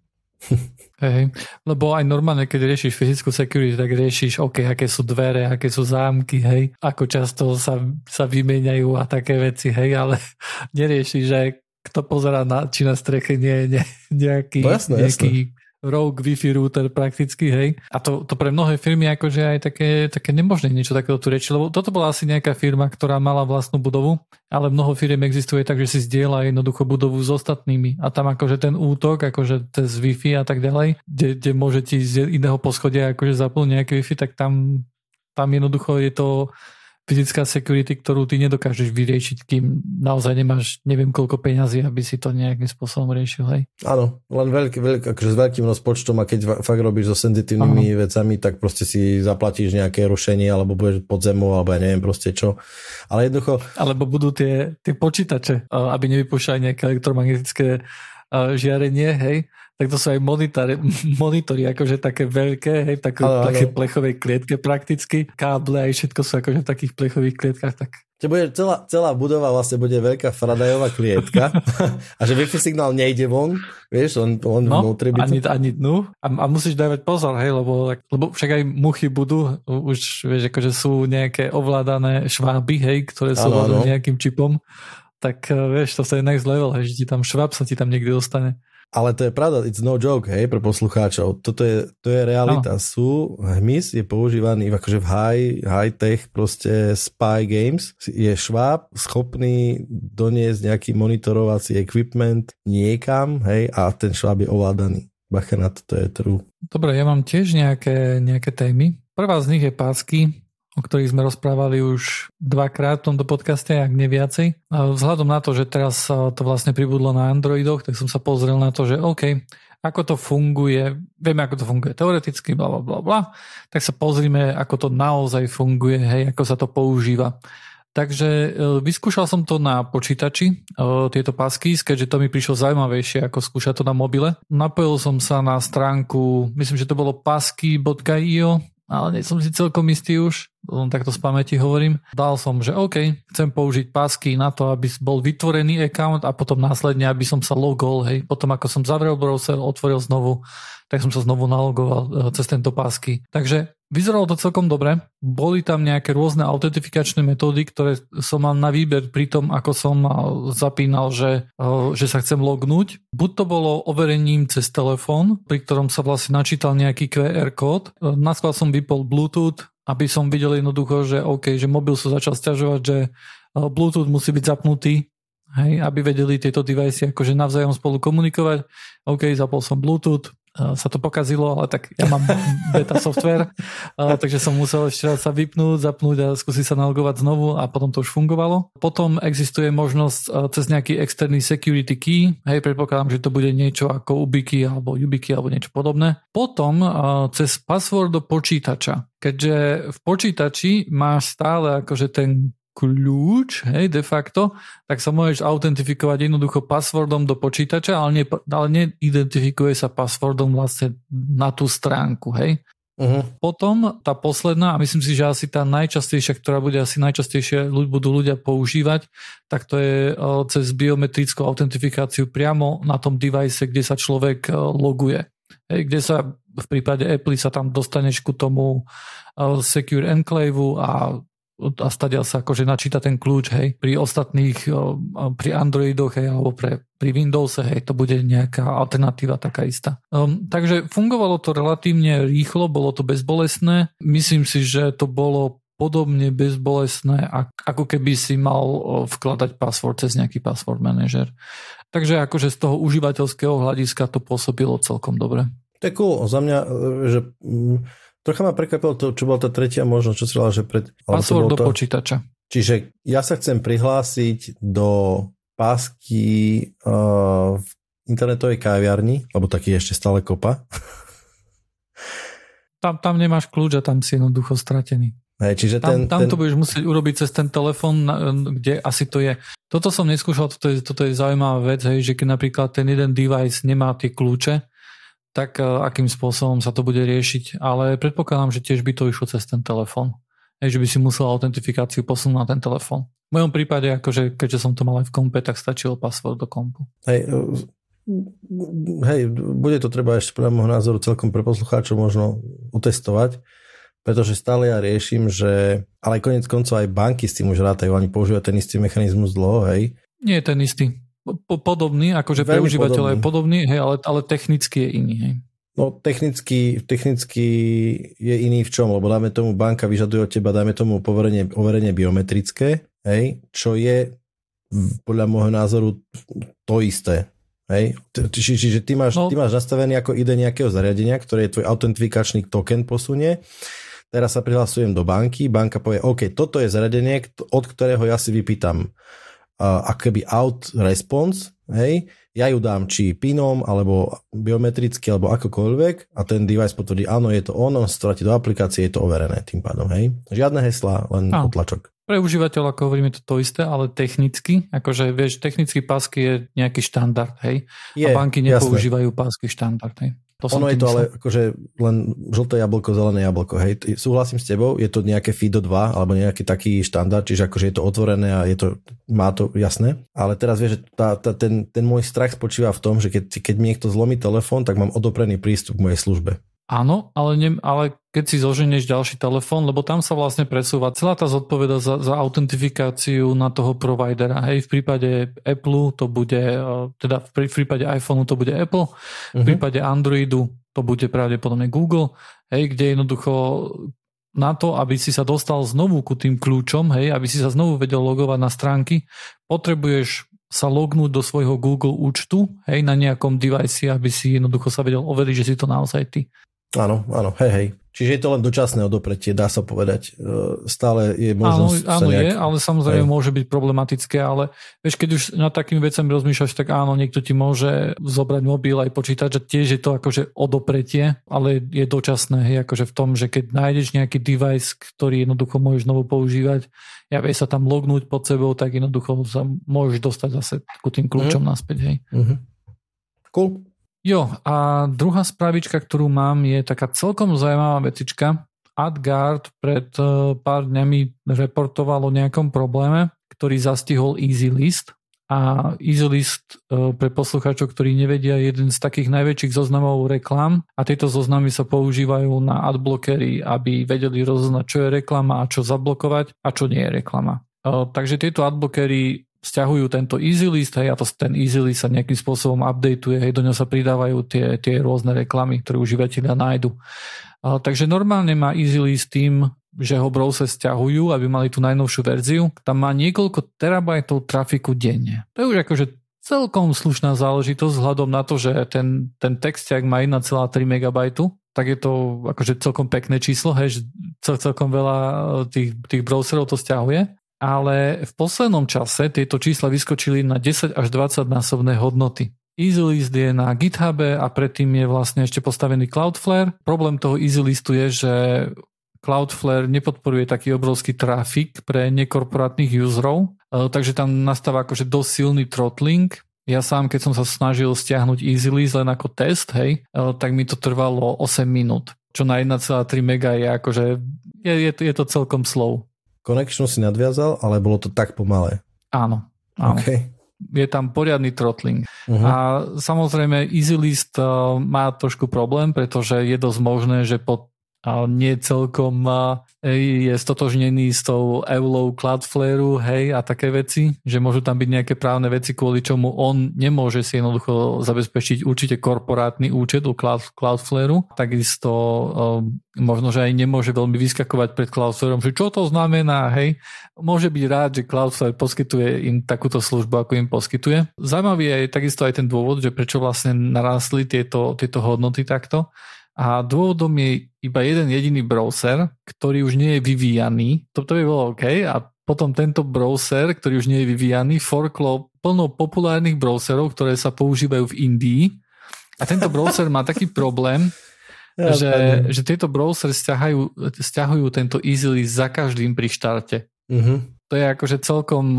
Hej, lebo aj normálne, keď riešiš fyzickú security, tak riešiš, OK, aké sú dvere, aké sú zámky, hej, ako často sa, sa vymieňajú a také veci, hej, ale neriešiš, že kto pozera na, či na streche nie je nejaký, no jasné, nejaký jasné rogue Wi-Fi router prakticky, hej. A to, to pre mnohé firmy akože aj také, také nemožné niečo takéto tu reči, lebo toto bola asi nejaká firma, ktorá mala vlastnú budovu, ale mnoho firm existuje tak, že si zdieľa jednoducho budovu s ostatnými a tam akože ten útok, akože cez Wi-Fi a tak ďalej, kde, kde môže ti z iného poschodia akože zapnúť nejaké Wi-Fi, tak tam, tam jednoducho je to fyzická security, ktorú ty nedokážeš vyriešiť, kým naozaj nemáš neviem koľko peňazí, aby si to nejakým spôsobom riešil, hej? Áno, len veľký, veľký, akože s veľkým rozpočtom a keď fakt robíš so senzitívnymi Aha. vecami, tak proste si zaplatíš nejaké rušenie alebo budeš pod zemou, alebo ja neviem proste čo. Ale jednoducho... Alebo budú tie, tie počítače, aby nevypúšťali nejaké elektromagnetické žiarenie, hej, tak to sú aj monitory, monitory akože také veľké, hej, také, ale, také plechovej klietke prakticky, káble aj všetko sú akože v takých plechových klietkách, tak že bude celá, celá budova vlastne bude veľká Faradajová klietka a že Wi-Fi signál nejde von, vieš, on, on no, vnútri by to... ani, ani dnu a, a musíš dávať pozor, hej, lebo, lebo však aj muchy budú, už vieš, akože sú nejaké ovládané šváby, hej, ktoré sú ano, nejakým čipom, tak eh, vieš, to sa je next level, hej, že ti tam šváb sa ti tam niekde dostane. Ale to je pravda, it's no joke, hej, pre poslucháčov. Toto je, to je realita. No. Sú, hmyz je používaný akože v high, high tech proste spy games. Je šváb schopný doniesť nejaký monitorovací equipment niekam, hej, a ten šváb je ovládaný. Bacha na to, to je true. Dobre, ja mám tiež nejaké, nejaké témy. Prvá z nich je pásky o ktorých sme rozprávali už dvakrát v tomto podcaste, ak nie viacej. A vzhľadom na to, že teraz to vlastne pribudlo na Androidoch, tak som sa pozrel na to, že OK, ako to funguje, vieme, ako to funguje teoreticky, bla, bla, bla, bla, tak sa pozrime, ako to naozaj funguje, hej, ako sa to používa. Takže e, vyskúšal som to na počítači, e, tieto pasky, keďže to mi prišlo zaujímavejšie, ako skúšať to na mobile. Napojil som sa na stránku, myslím, že to bolo pasky.io, ale nie som si celkom istý už, takto z pamäti hovorím. Dal som, že OK, chcem použiť pásky na to, aby bol vytvorený account a potom následne, aby som sa logol, hej, potom ako som zavrel browser, otvoril znovu, tak som sa znovu nalogoval e, cez tento pásky. Takže Vyzeralo to celkom dobre. Boli tam nejaké rôzne autentifikačné metódy, ktoré som mal na výber pri tom, ako som zapínal, že, že sa chcem lognúť. Buď to bolo overením cez telefón, pri ktorom sa vlastne načítal nejaký QR kód. Naskval som vypol Bluetooth, aby som videl jednoducho, že OK, že mobil sa začal stiažovať, že Bluetooth musí byť zapnutý, hej, aby vedeli tieto device akože navzájom spolu komunikovať. OK, zapol som Bluetooth, sa to pokazilo, ale tak ja mám beta software, takže som musel ešte raz sa vypnúť, zapnúť a skúsiť sa nalogovať znovu a potom to už fungovalo. Potom existuje možnosť cez nejaký externý security key, hej, predpokladám, že to bude niečo ako Ubiki alebo Yubiki alebo niečo podobné. Potom cez password do počítača. Keďže v počítači máš stále akože ten kľúč, hej, de facto, tak sa môžeš autentifikovať jednoducho passwordom do počítača, ale, ne, ale neidentifikuje sa passwordom vlastne na tú stránku, hej. Uh-huh. Potom tá posledná, a myslím si, že asi tá najčastejšia, ktorá bude asi najčastejšie budú ľudia používať, tak to je cez biometrickú autentifikáciu priamo na tom device, kde sa človek loguje. Hej, kde sa v prípade Apple sa tam dostaneš ku tomu Secure Enclave a a stadiaľ sa akože načíta ten kľúč, hej. Pri ostatných, pri Androidoch, hej, alebo pre, pri Windowse, hej, to bude nejaká alternatíva taká istá. Um, takže fungovalo to relatívne rýchlo, bolo to bezbolestné. Myslím si, že to bolo podobne bezbolestné, ako keby si mal vkladať password cez nejaký password manager. Takže akože z toho užívateľského hľadiska to pôsobilo celkom dobre. Je cool. Za mňa, že Trocha ma prekvapilo to, čo bola tá tretia možnosť, čo si že pred... Password do to... počítača. Čiže ja sa chcem prihlásiť do pásky uh, v internetovej kaviarni, lebo taký je ešte stále kopa. Tam, tam nemáš kľúč a tam si jednoducho stratený. Hej, čiže tam, ten, tam ten... to budeš musieť urobiť cez ten telefón, kde asi to je. Toto som neskúšal, toto je, toto je zaujímavá vec, hej, že keď napríklad ten jeden device nemá tie kľúče, tak e, akým spôsobom sa to bude riešiť. Ale predpokladám, že tiež by to išlo cez ten telefón. Hej, že by si musel autentifikáciu posunúť na ten telefón. V mojom prípade, akože, keďže som to mal aj v kompe, tak stačilo password do kompu. Hej, e, hej, bude to treba ešte podľa môjho názoru celkom pre poslucháčov možno utestovať, pretože stále ja riešim, že ale aj konec koncov aj banky s tým už rátajú, oni používajú ten istý mechanizmus dlho, hej. Nie je ten istý podobný, akože pre užívateľa je podobný, hej, ale, ale technicky je iný. Hej. No technicky, technicky je iný v čom, lebo dáme tomu banka vyžaduje od teba, dáme tomu overenie, overenie biometrické, hej, čo je podľa môjho názoru to isté. Hej? Čiže, čiže ty, máš, no. ty máš nastavený ako ide nejakého zariadenia, ktoré je tvoj autentifikačný token posunie. Teraz sa prihlasujem do banky, banka povie, OK, toto je zariadenie, od ktorého ja si vypýtam akoby out response, hej, ja ju dám či pinom, alebo biometricky, alebo akokoľvek a ten device potvrdí, áno, je to ono, stráti do aplikácie, je to overené tým pádom, hej. Žiadne hesla, len Áno. potlačok. Pre užívateľa, ako hovoríme, to to isté, ale technicky, akože vieš, technicky pásky je nejaký štandard, hej? Je, a banky nepoužívajú jasné. pásky štandard, hej? To ono je to ale akože len žlté jablko, zelené jablko, hej. Súhlasím s tebou, je to nejaké FIDO 2 alebo nejaký taký štandard, čiže akože je to otvorené a je to, má to jasné. Ale teraz vieš, že tá, tá, ten, ten môj strach spočíva v tom, že keď, keď mi niekto zlomí telefón, tak mám odoprený prístup k mojej službe. Áno, ale, ne, ale keď si zoženieš ďalší telefón, lebo tam sa vlastne presúva celá tá zodpoveda za, za autentifikáciu na toho providera. Hej, v prípade Apple to bude, e, teda v prípade iPhoneu to bude Apple, v mhm. prípade Androidu to bude pravdepodobne Google, hej, kde jednoducho na to, aby si sa dostal znovu ku tým kľúčom, hej, aby si sa znovu vedel logovať na stránky, potrebuješ sa lognúť do svojho Google účtu, hej, na nejakom device, aby si jednoducho sa vedel overiť, že si to naozaj ty. Áno, áno, hej, hej. Čiže je to len dočasné odopretie, dá sa povedať. E, stále je možnosť... Áno, áno nejak... je, ale samozrejme hej. môže byť problematické, ale vieš, keď už nad takými vecami rozmýšľaš, tak áno, niekto ti môže zobrať mobil aj počítač a tiež je to akože odopretie, ale je dočasné, hej, akože v tom, že keď nájdeš nejaký device, ktorý jednoducho môžeš znovu používať, ja vieš sa tam lognúť pod sebou, tak jednoducho sa môžeš dostať zase ku tým kľúčom mm. naspäť, hej. Mm-hmm. Cool. Jo, a druhá spravička, ktorú mám, je taká celkom zaujímavá vecička. AdGuard pred e, pár dňami reportoval o nejakom probléme, ktorý zastihol EasyList. A EasyList e, pre poslucháčov, ktorí nevedia, je jeden z takých najväčších zoznamov reklam a tieto zoznamy sa používajú na adblockery, aby vedeli rozoznať, čo je reklama a čo zablokovať a čo nie je reklama. E, takže tieto adblockery stiahujú tento easy list, hej, a to, ten easy list sa nejakým spôsobom updateuje, hej, do ňoho sa pridávajú tie, tie rôzne reklamy, ktoré užívateľia nájdu. A, takže normálne má easy list tým, že ho browser stiahujú, aby mali tú najnovšiu verziu. Tam má niekoľko terabajtov trafiku denne. To je už akože celkom slušná záležitosť vzhľadom na to, že ten, ten text, ak má 1,3 MB, tak je to akože celkom pekné číslo, hej, že cel, celkom veľa tých, tých browserov to stiahuje ale v poslednom čase tieto čísla vyskočili na 10 až 20 násobné hodnoty. EasyList je na GitHube a predtým je vlastne ešte postavený Cloudflare. Problém toho EasyListu je, že Cloudflare nepodporuje taký obrovský trafik pre nekorporátnych userov, e, takže tam nastáva akože dosť silný throttling. Ja sám, keď som sa snažil stiahnuť EasyList len ako test, hej, e, tak mi to trvalo 8 minút, čo na 1,3 mega je akože, je, je, je to celkom slow. Connection si nadviazal, ale bolo to tak pomalé. Áno. áno. Okay. Je tam poriadny throttling. Uh-huh. A samozrejme EasyList uh, má trošku problém, pretože je dosť možné, že po a nie celkom je stotožnený s tou Eulou Cloudflare, hej, a také veci, že môžu tam byť nejaké právne veci, kvôli čomu on nemôže si jednoducho zabezpečiť určite korporátny účet u Cloud, Cloudflare. Takisto um, možno, že aj nemôže veľmi vyskakovať pred Cloudflare, že čo to znamená, hej. Môže byť rád, že Cloudflare poskytuje im takúto službu, ako im poskytuje. Zaujímavý je takisto aj ten dôvod, že prečo vlastne narastli tieto, tieto hodnoty takto a dôvodom je iba jeden jediný browser, ktorý už nie je vyvíjaný. Toto by bolo OK. A potom tento browser, ktorý už nie je vyvíjaný, forklo plno populárnych browserov, ktoré sa používajú v Indii. A tento browser má taký problém, ja, že, že tieto browser stiahajú, stiahujú tento easily za každým pri štarte. Uh-huh. To je akože celkom,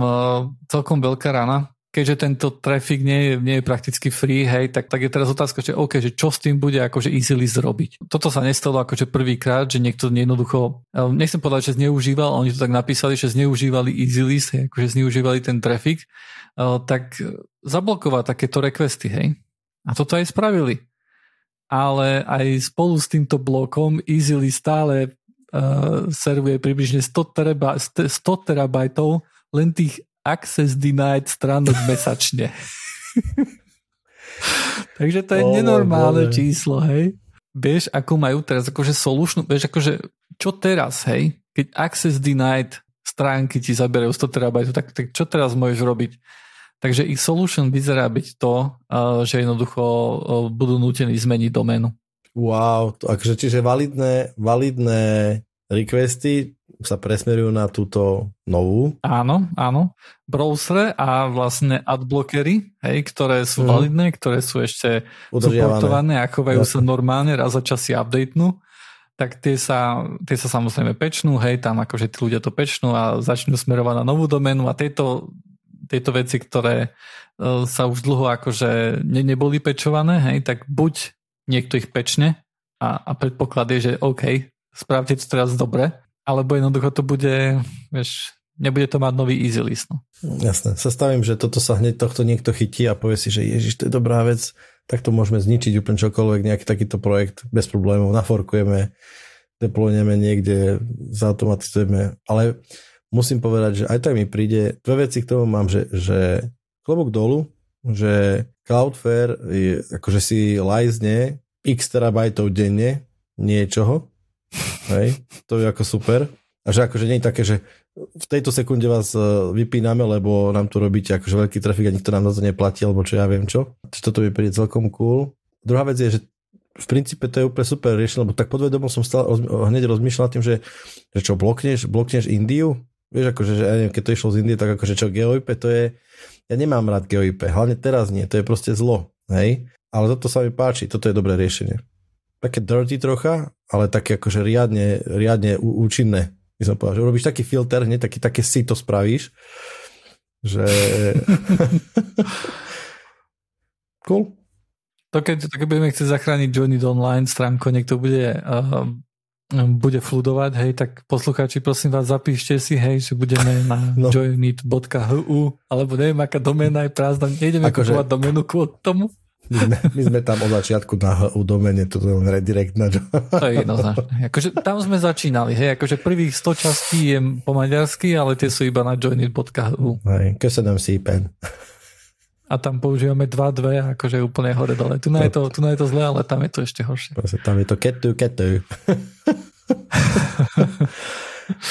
celkom veľká rana keďže tento trafik nie je, nie je prakticky free, hej, tak, tak je teraz otázka, že OK, že čo s tým bude akože easily zrobiť. Toto sa nestalo akože prvýkrát, že niekto jednoducho, nechcem povedať, že zneužíval, oni to tak napísali, že zneužívali EasyList, hej, akože zneužívali ten trafik, tak zablokovať takéto requesty, hej. A toto aj spravili. Ale aj spolu s týmto blokom Easily stále uh, servuje približne 100, teraba, 100 terabajtov len tých access denied stránok mesačne. Takže to je oh, nenormálne číslo, hej. Vieš, ako majú teraz akože solution, vieš, akože čo teraz, hej, keď access denied stránky ti zaberajú 100 terabajtov, tak, tak čo teraz môžeš robiť? Takže ich solution vyzerá byť to, že jednoducho budú nutení zmeniť doménu. Wow, to, akože čiže validné, validné requesty sa presmerujú na túto novú. Áno, áno. Browsere a vlastne adblockery, hej, ktoré sú mm. validné, ktoré sú ešte supportované a chovajú sa normálne, raz za čas si updatenú tak tie sa, tie sa samozrejme pečnú, hej, tam akože tí ľudia to pečnú a začnú smerovať na novú doménu a tieto, tieto veci, ktoré uh, sa už dlho akože ne, neboli pečované, hej, tak buď niekto ich pečne a, a predpoklad je, že OK, spravte to teraz dobre, alebo jednoducho to bude, vieš, nebude to mať nový easy list. No. Jasné, sa stavím, že toto sa hneď tohto niekto chytí a povie si, že ježiš, to je dobrá vec, tak to môžeme zničiť úplne čokoľvek, nejaký takýto projekt bez problémov, naforkujeme, deployneme niekde, zautomatizujeme, ale musím povedať, že aj tak mi príde, dve veci k tomu mám, že, že klobok dolu, že Cloudflare je, akože si lajzne x terabajtov denne niečoho, hej, to je ako super, a že akože nie je také, že v tejto sekunde vás e, vypíname, lebo nám tu robíte akože veľký trafik a nikto nám na to neplatí, alebo čo ja viem čo. Čiže toto mi príde celkom cool. Druhá vec je, že v princípe to je úplne super riešenie, lebo tak podvedomo som stále hneď rozmýšľal tým, že, že čo, blokneš, blokneš Indiu? Vieš, akože, že ja neviem, keď to išlo z Indie, tak akože čo, GeoIP, to je, ja nemám rád GeoIP, hlavne teraz nie, to je proste zlo, hej? Ale toto sa mi páči, toto je dobré riešenie. Také dirty trocha, ale také akože riadne, riadne účinné by som povedal, že urobíš taký filter, hneď taký, také si to spravíš, že... cool. To keď, to keď budeme chcieť zachrániť Johnny Online stránku, niekto bude uh, bude fludovať, hej, tak poslucháči, prosím vás, zapíšte si, hej, že budeme na no. joinit.hu, alebo neviem, aká doména je prázdna, nejdeme ako kupovať že... doménu kvôli tomu. My sme, my sme tam od začiatku na u domene, to je redirect na To je jednoznačné. Akože tam sme začínali, hej, akože prvých 100 častí je po maďarsky, ale tie sú iba na joinit.hu. Hej, köszönöm szépen. A tam používame 2-2, akože úplne hore dole. Tu je, to, tu je to zle, ale tam je to ešte horšie. Proste, tam je to ketu, ketu.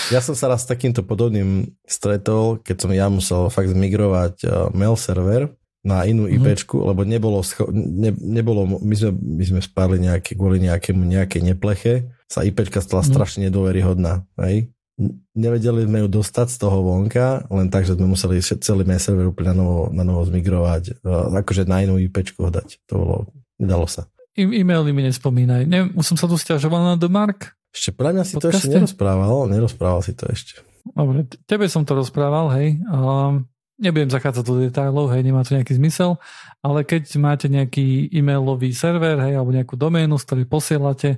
ja som sa raz s takýmto podobným stretol, keď som ja musel fakt zmigrovať uh, mail server na inú mm-hmm. IPčku, lebo nebolo, scho- ne, nebolo my, sme, my sme spárli nejaké, kvôli nejakému nejakej nepleche, sa IPčka stala mm-hmm. strašne nedôveryhodná. Hej? Nevedeli sme ju dostať z toho vonka, len tak, že sme museli celý server úplne na novo, na novo zmigrovať, akože na inú IPčku ho dať. To bolo, nedalo sa. I, e-maily mi nespomínaj. Ne, už som sa tu stiažoval na Demark. Ešte pre mňa si Podcaste? to ešte nerozprával, nerozprával si to ešte. Dobre, tebe som to rozprával, hej. Um, nebudem zachádzať do detailov, hej, nemá to nejaký zmysel, ale keď máte nejaký e-mailový server, hej, alebo nejakú doménu, z ktorej posielate,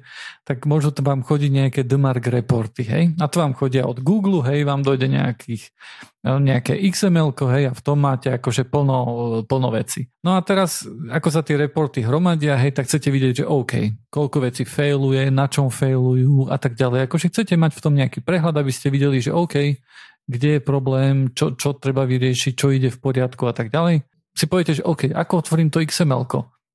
tak môžu to vám chodiť nejaké DMARC reporty, hej, a to vám chodia od Google, hej, vám dojde nejakých, nejaké XML, hej, a v tom máte akože plno, plno veci. No a teraz, ako sa tie reporty hromadia, hej, tak chcete vidieť, že OK, koľko veci failuje, na čom failujú a tak ďalej. Akože chcete mať v tom nejaký prehľad, aby ste videli, že OK, kde je problém, čo, čo treba vyriešiť, čo ide v poriadku a tak ďalej. Si poviete, že OK, ako otvorím to XML?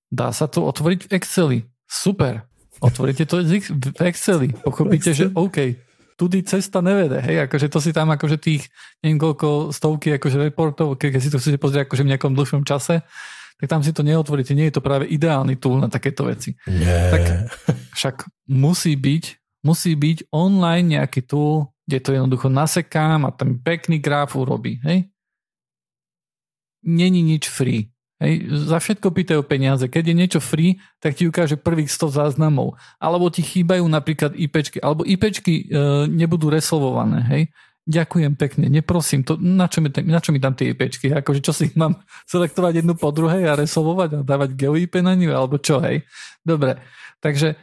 Dá sa to otvoriť v Exceli. Super. Otvoríte to v Exceli. Pochopíte, že OK, tudy cesta nevede, hej, akože to si tam akože tých, neviem koľko stovky akože reportov, keď si to chcete pozrieť akože v nejakom dlhšom čase, tak tam si to neotvoríte, nie je to práve ideálny tool na takéto veci. Nie. Tak však musí byť, musí byť online nejaký tool, kde to jednoducho nasekám a ten pekný graf urobí. Hej? Není nič free. Hej, za všetko pýtajú peniaze. Keď je niečo free, tak ti ukáže prvých 100 záznamov. Alebo ti chýbajú napríklad IPčky. Alebo IPčky e, nebudú resolvované. Hej. Ďakujem pekne, neprosím. To, na, čo mi, na čo mi tam tie IPčky? Akože čo si mám selektovať jednu po druhej a resolvovať a dávať GeoIP na ňu? Alebo čo? Hej. Dobre, takže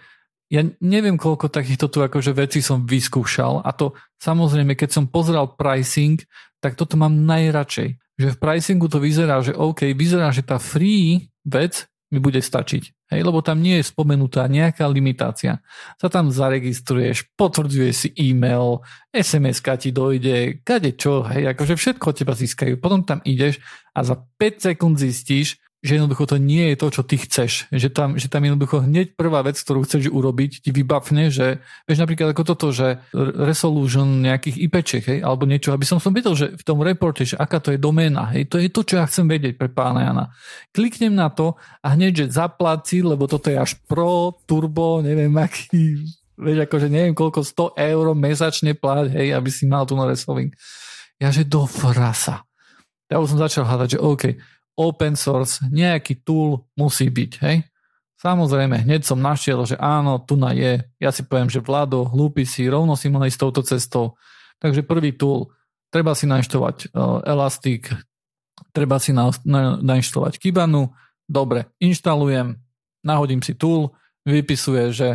ja neviem, koľko takýchto tu akože veci som vyskúšal a to samozrejme, keď som pozrel pricing, tak toto mám najradšej. Že v pricingu to vyzerá, že OK, vyzerá, že tá free vec mi bude stačiť. Hej, lebo tam nie je spomenutá nejaká limitácia. Sa tam zaregistruješ, potvrdzuje si e-mail, sms ti dojde, kade čo, hej, akože všetko od teba získajú. Potom tam ideš a za 5 sekúnd zistíš, že jednoducho to nie je to, čo ty chceš. Že tam, že tam jednoducho hneď prvá vec, ktorú chceš urobiť, ti vybavne, že vieš napríklad ako toto, že resolution nejakých IPček, hej, alebo niečo, aby som som vedel, že v tom reporte, že aká to je doména, hej, to je to, čo ja chcem vedieť pre pána Jana. Kliknem na to a hneď, že zapláci, lebo toto je až pro, turbo, neviem aký Vieš, akože neviem koľko, 100 eur mesačne plať, hej, aby si mal tu na wrestling. Ja, že do frasa. Ja už som začal hľadať, že OK, open source, nejaký tool musí byť, hej. Samozrejme, hneď som našiel, že áno, tu na je. Ja si poviem, že Vlado, hlúpi si, rovno si mal ísť touto cestou. Takže prvý tool, treba si nainštalovať uh, Elastic, treba si na, na, nainštalovať Kibanu, dobre, inštalujem, nahodím si tool, vypisuje, že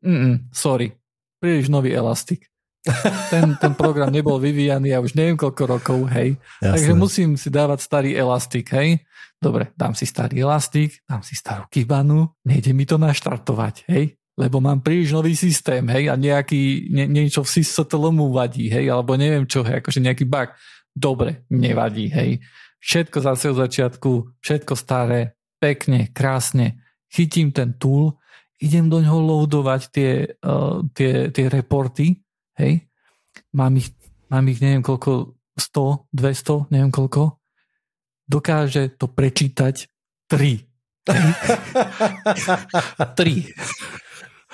mm, sorry, príliš nový Elastic. Ten, ten program nebol vyvíjaný ja už neviem koľko rokov, hej. Jasne. Takže musím si dávať starý Elastic, hej. Dobre, dám si starý Elastic, dám si starú Kibanu, nejde mi to naštartovať, hej. Lebo mám príliš nový systém, hej, a nejaký, nie, niečo v SysTL mu vadí, hej, alebo neviem čo, hej, akože nejaký bug. Dobre, nevadí, hej. Všetko zase od začiatku, všetko staré, pekne, krásne. Chytím ten tool, idem do ňoho loadovať tie, uh, tie, tie reporty, hej, mám ich, mám ich neviem koľko, 100, 200, neviem koľko, dokáže to prečítať 3. 3.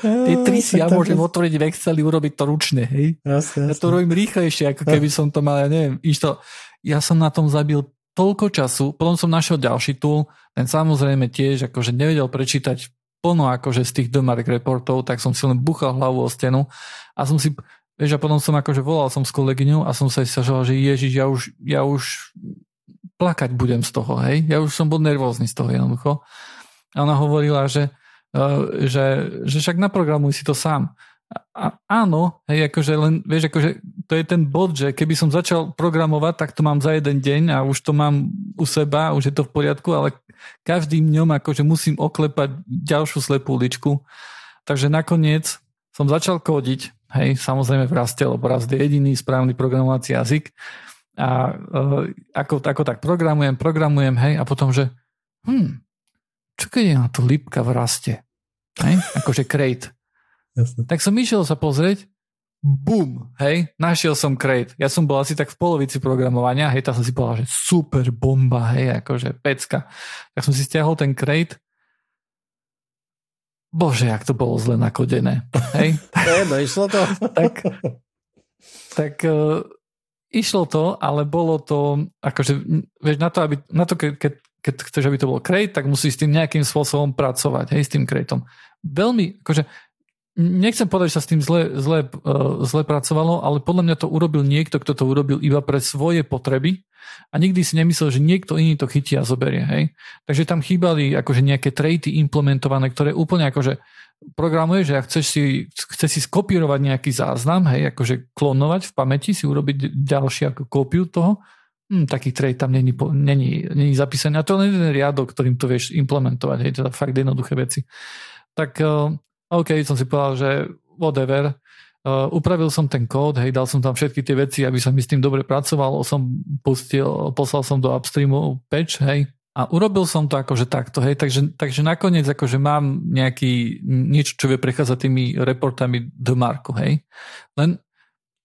Tie tri si ja môžem otvoriť v Exceli, urobiť to ručne, hej. Jasne, jasne. Ja to robím rýchlejšie, ako keby som to mal, ja neviem, to, ja som na tom zabil toľko času, potom som našiel ďalší tool, ten samozrejme tiež akože nevedel prečítať plno akože z tých domark reportov, tak som si len buchal hlavu o stenu a som si, vieš, a potom som akože volal som s kolegyňou a som sa stiažoval, že ježiš, ja už, ja už plakať budem z toho, hej, ja už som bol nervózny z toho jednoducho. A ona hovorila, že, uh, že, že však naprogramuj si to sám. A, áno, hej, akože len, vieš, akože to je ten bod, že keby som začal programovať, tak to mám za jeden deň a už to mám u seba, už je to v poriadku, ale každým dňom akože musím oklepať ďalšiu slepú uličku. Takže nakoniec som začal kódiť, hej, samozrejme v Raste, lebo Rast je jediný správny programovací jazyk a uh, ako, ako tak programujem, programujem, hej, a potom, že hm, čo keď je na to lipka v Raste? Hej, akože crate. Jasne. Tak som išiel sa pozrieť, bum, hej, našiel som crate. Ja som bol asi tak v polovici programovania, hej, tam som si povedal, že super bomba, hej, akože pecka. Tak som si stiahol ten crate. Bože, jak to bolo zle nakodené, hej. no, išlo to. tak, tak uh, išlo to, ale bolo to, akože, vieš, na to, aby, na to keď, keď, keď chceš, aby to bol crate, tak musíš s tým nejakým spôsobom pracovať, hej, s tým crateom. Veľmi, akože, nechcem povedať, že sa s tým zle, zle, uh, zle pracovalo, ale podľa mňa to urobil niekto, kto to urobil iba pre svoje potreby a nikdy si nemyslel, že niekto iný to chytí a zoberie. Hej? Takže tam chýbali akože nejaké traity implementované, ktoré úplne akože programuje, že ak chceš si, chce si skopírovať nejaký záznam, hej, akože klonovať v pamäti, si urobiť ďalší ako kópiu toho, hm, taký trade tam není, není, není zapísaný. A to je jeden riadok, ktorým to vieš implementovať, hej, teda fakt jednoduché veci. Tak uh, OK, som si povedal, že whatever, Uh, upravil som ten kód, hej, dal som tam všetky tie veci, aby sa mi s tým dobre pracoval, som pustil, poslal som do upstreamu patch, hej, a urobil som to akože takto, hej, takže, takže nakoniec akože mám nejaký, niečo, čo vie prechádzať tými reportami do Marku, hej. Len,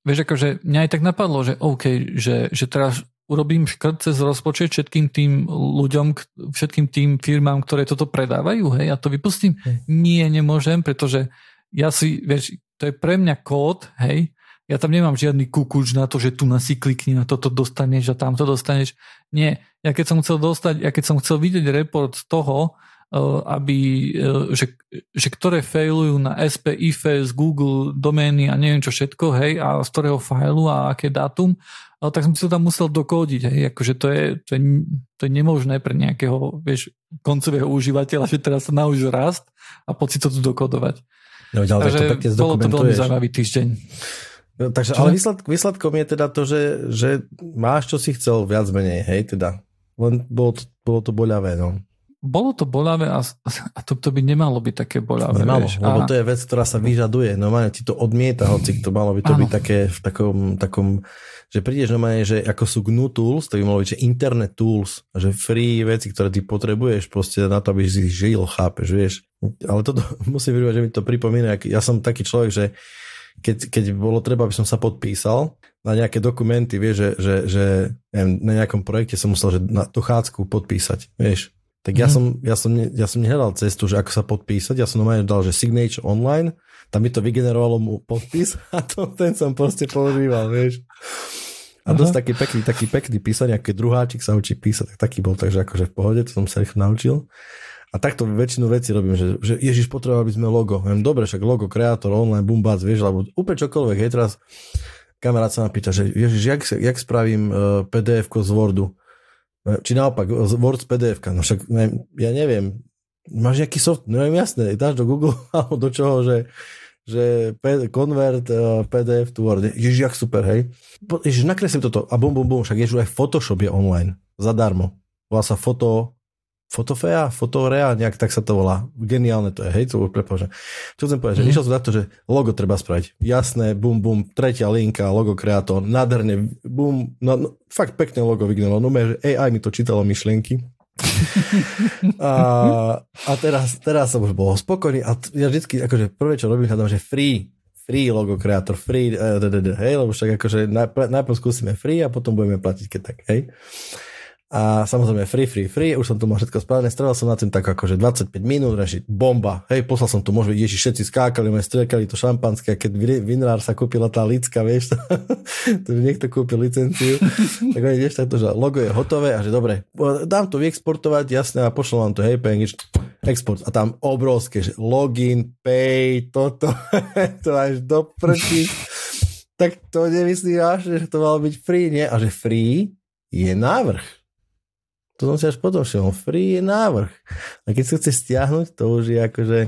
vieš, akože mňa aj tak napadlo, že OK, že, že teraz urobím škrt cez rozpočet všetkým tým ľuďom, všetkým tým firmám, ktoré toto predávajú, hej, a to vypustím. Hej. Nie, nemôžem, pretože ja si, vieš, to je pre mňa kód, hej, ja tam nemám žiadny kukuč na to, že tu na si klikni, na toto dostaneš a tamto dostaneš. Nie, ja keď som chcel dostať, ja keď som chcel vidieť report z toho, aby, eh, že, že ktoré failujú na SP, IFS, Google, domény a neviem čo všetko, hej, a z ktorého failu a aké dátum, tak som si to tam musel dokódiť, hej, akože to je, to je, to je nemožné pre nejakého, vieš, koncového užívateľa, že teraz sa nauč rast a si to tu dokodovať. No, ale Takže to bolo to veľmi zaujímavý týždeň. No, takže, ale výsledk, výsledkom je teda to, že, že máš, čo si chcel viac menej, hej, teda. Len bolo to, bolo to boľavé, no bolo to bolavé a, a to, to by nemalo byť také bolavé. Nemalo, vieš. lebo a... to je vec, ktorá sa vyžaduje. Normálne ti to odmieta, hoci to malo by to ano. byť také v takom, takom že prídeš normálne, že ako sú GNU tools, to by malo byť, že internet tools, že free veci, ktoré ty potrebuješ proste na to, aby si žil, chápeš, vieš. Ale toto musím povedať, že mi to pripomína, ja som taký človek, že keď, keď bolo treba, aby som sa podpísal na nejaké dokumenty, vieš, že, že, že neviem, na nejakom projekte som musel že na dochádzku podpísať, vieš Tak ja, mm. som, ja, som, ja som nehľadal cestu, že ako sa podpísať, ja som normálne dal, že signature online, tam mi to vygenerovalo mu podpis a to, ten som proste používal, vieš. A Aha. dosť taký pekný, taký pekný písanie, keď druháčik sa učí písať, tak taký bol, takže akože v pohode, to som sa rýchlo naučil. A takto väčšinu vecí robím, že, že Ježiš, potrebovali by sme logo. Viem, dobre, však logo, kreator, online, bumbac, vieš, alebo úplne čokoľvek. Hej, teraz kamarát sa ma pýta, že Ježiš, jak, jak spravím uh, pdf z Wordu? Či naopak, Word z pdf No však, neviem, ja neviem, máš nejaký soft, neviem, jasné, dáš do Google alebo do čoho, že, že convert uh, PDF to Word. Ježiš, jak super, hej. Ježiš, nakreslím toto a bum, bum, bum, však ježiš, aj Photoshop je online, zadarmo. Volá sa foto, Fotofea, Fotorea, nejak tak sa to volá. Geniálne to je, hej, to prepáčam. Čo chcem povedať, mm. že mhm. išiel som za to, že logo treba spraviť. Jasné, bum, bum, tretia linka, logo kreator, nádherne, bum, no, no fakt pekné logo vygnalo. No že AI mi to čítalo myšlienky. a, a teraz, teraz som už bol spokojný a ja vždycky, akože prvé, čo robím, hľadám, že free, free logo kreator, free, uh, hej, lebo však akože najprv skúsime free a potom budeme platiť, keď tak, hej. A samozrejme free, free, free, už som tu mal všetko spravené, strelal som na tým tak akože 25 minút, reši, bomba, hej, poslal som tu, môžeme, ježi, všetci skákali, sme striekali to šampanské, a keď vinár sa kúpila tá licka, vieš, to, že niekto kúpil licenciu, tak oni vieš takto, že logo je hotové a že dobre, dám to vyexportovať, jasné, a pošlo vám to, hej, PNG, export a tam obrovské, že login, pay, toto, to až do prčí. tak to nemyslíš, že to malo byť free, nie? A že free je návrh to som si až potom všimol. Free je návrh. A keď sa chce stiahnuť, to už je akože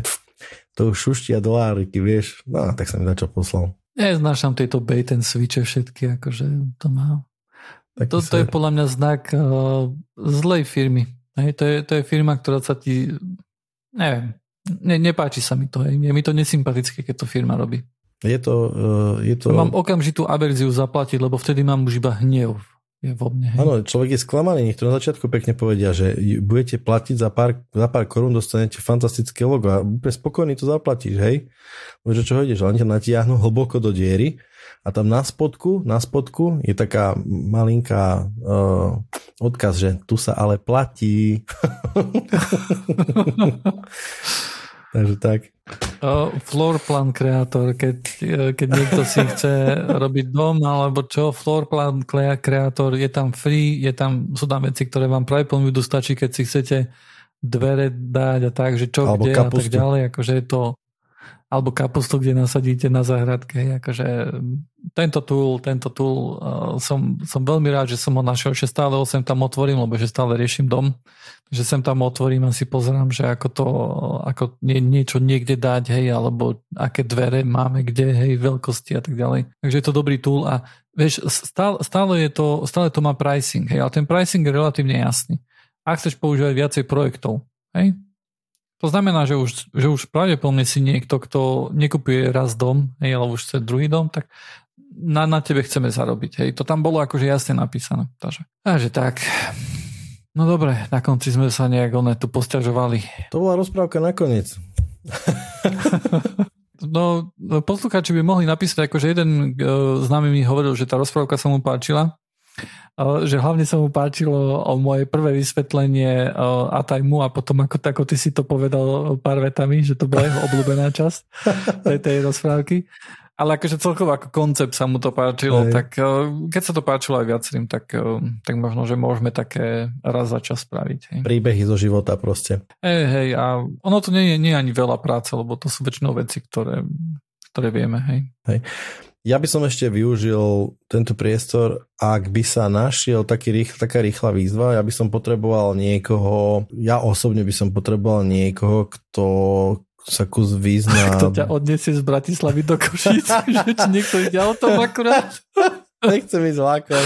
to už šuštia doláriky, vieš. No, tak sa mi dačo poslal. Neznášam tieto bait and switche všetky, akože to má. to, to je podľa mňa znak uh, zlej firmy. Hej, to, je, to je firma, ktorá sa ti, neviem, ne, nepáči sa mi to. Hej. Je mi to nesympatické, keď to firma robí. Je to, uh, je to... Mám okamžitú averziu zaplatiť, lebo vtedy mám už iba hnev je vo mne. Áno, človek je sklamaný, niekto na začiatku pekne povedia, že budete platiť za pár, za pár korún, dostanete fantastické logo a úplne spokojný to zaplatíš, hej? Môže čo ideš, ale ťa natiahnu hlboko do diery a tam na spodku, na spodku je taká malinká uh, odkaz, že tu sa ale platí. Takže tak. Floor plan kreator, keď, e, keď niekto si chce robiť dom alebo čo, floor plan kreator, je tam free, je tam, sú tam veci, ktoré vám práve plnú stačí, keď si chcete dvere dať a tak, že čo, alebo kde kapustu. a tak ďalej, akože je to alebo kapustu, kde nasadíte na záhradke. Akože tento tool, tento tool uh, som, som veľmi rád, že som ho našiel, že stále ho sem tam otvorím, lebo že stále riešim dom, že sem tam otvorím a si pozerám, že ako to, ako nie, niečo niekde dať, hej, alebo aké dvere máme, kde, hej, veľkosti a tak ďalej. Takže je to dobrý tool a vieš, stále, stále, je to, stále to má pricing, hej, ale ten pricing je relatívne jasný. Ak chceš používať viacej projektov, hej, to znamená, že už, že už pravdepodobne si niekto, kto nekupuje raz dom, hej, ale už chce druhý dom, tak na, na tebe chceme zarobiť. Hej. To tam bolo akože jasne napísané. Takže, takže tak. No dobre, na konci sme sa nejak one tu posťažovali. To bola rozprávka nakoniec. no, poslucháči by mohli napísať, akože jeden uh, známy mi hovoril, že tá rozprávka sa mu páčila že hlavne sa mu páčilo o moje prvé vysvetlenie a tajmu a potom ako, ako ty si to povedal pár vetami, že to bola jeho obľúbená časť tej, tej rozprávky. Ale akože celkovo ako koncept sa mu to páčilo, Hej. tak keď sa to páčilo aj viacerým, tak, tak možno, že môžeme také raz za čas spraviť. Hej. Príbehy zo života proste. Hej, hej, a ono to nie je, nie je ani veľa práce, lebo to sú väčšinou veci, ktoré, ktoré vieme. Hej. Hej. Ja by som ešte využil tento priestor, ak by sa našiel taký rýchl, taká rýchla výzva, ja by som potreboval niekoho, ja osobne by som potreboval niekoho, kto sa kus význa... Kto ťa odniesie z Bratislavy do Košic, že či niekto ide autom akurát. Nechcem ísť vlákom.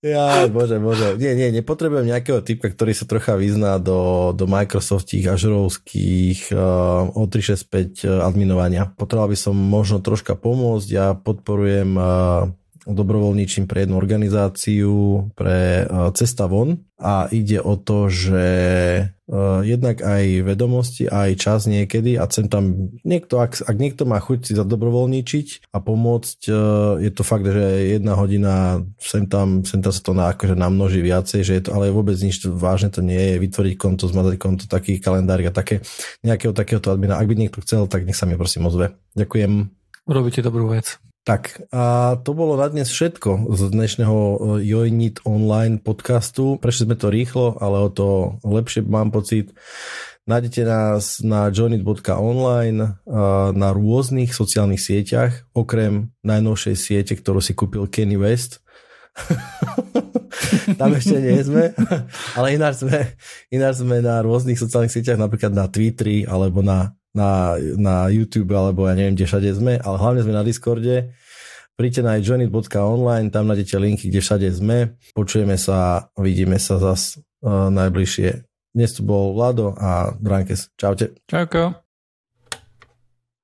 Ja, bože, bože. Nie, nie, nepotrebujem nejakého typka, ktorý sa trocha vyzná do, do Microsoftích, Azureovských, uh, O365 uh, adminovania. Potreboval by som možno troška pomôcť. Ja podporujem uh, dobrovoľníčim pre jednu organizáciu pre Cesta von a ide o to, že jednak aj vedomosti, aj čas niekedy a sem tam niekto, ak, ak niekto má chuť si zadobrovoľníčiť a pomôcť, je to fakt, že jedna hodina sem tam, sem tam sa to na, akože namnoží viacej, že je to, ale vôbec nič vážne to nie je, vytvoriť konto, zmazať konto, taký kalendár a také, nejakého takéhoto admina. Ak by niekto chcel, tak nech sa mi prosím ozve. Ďakujem. Robíte dobrú vec. Tak a to bolo na dnes všetko z dnešného e, Jojnit online podcastu. Prešli sme to rýchlo, ale o to lepšie mám pocit. Nájdete nás na joinit.online na rôznych sociálnych sieťach, okrem najnovšej siete, ktorú si kúpil Kenny West. Tam ešte nie sme, ale ináč sme, ináč sme na rôznych sociálnych sieťach, napríklad na Twitteri alebo na na, na YouTube alebo ja neviem, kde všade sme, ale hlavne sme na Discorde. Príďte na joinit.online, tam nájdete linky, kde všade sme. Počujeme sa, vidíme sa zas uh, najbližšie. Dnes tu bol Vlado a Drankes. Čaute. Čauko.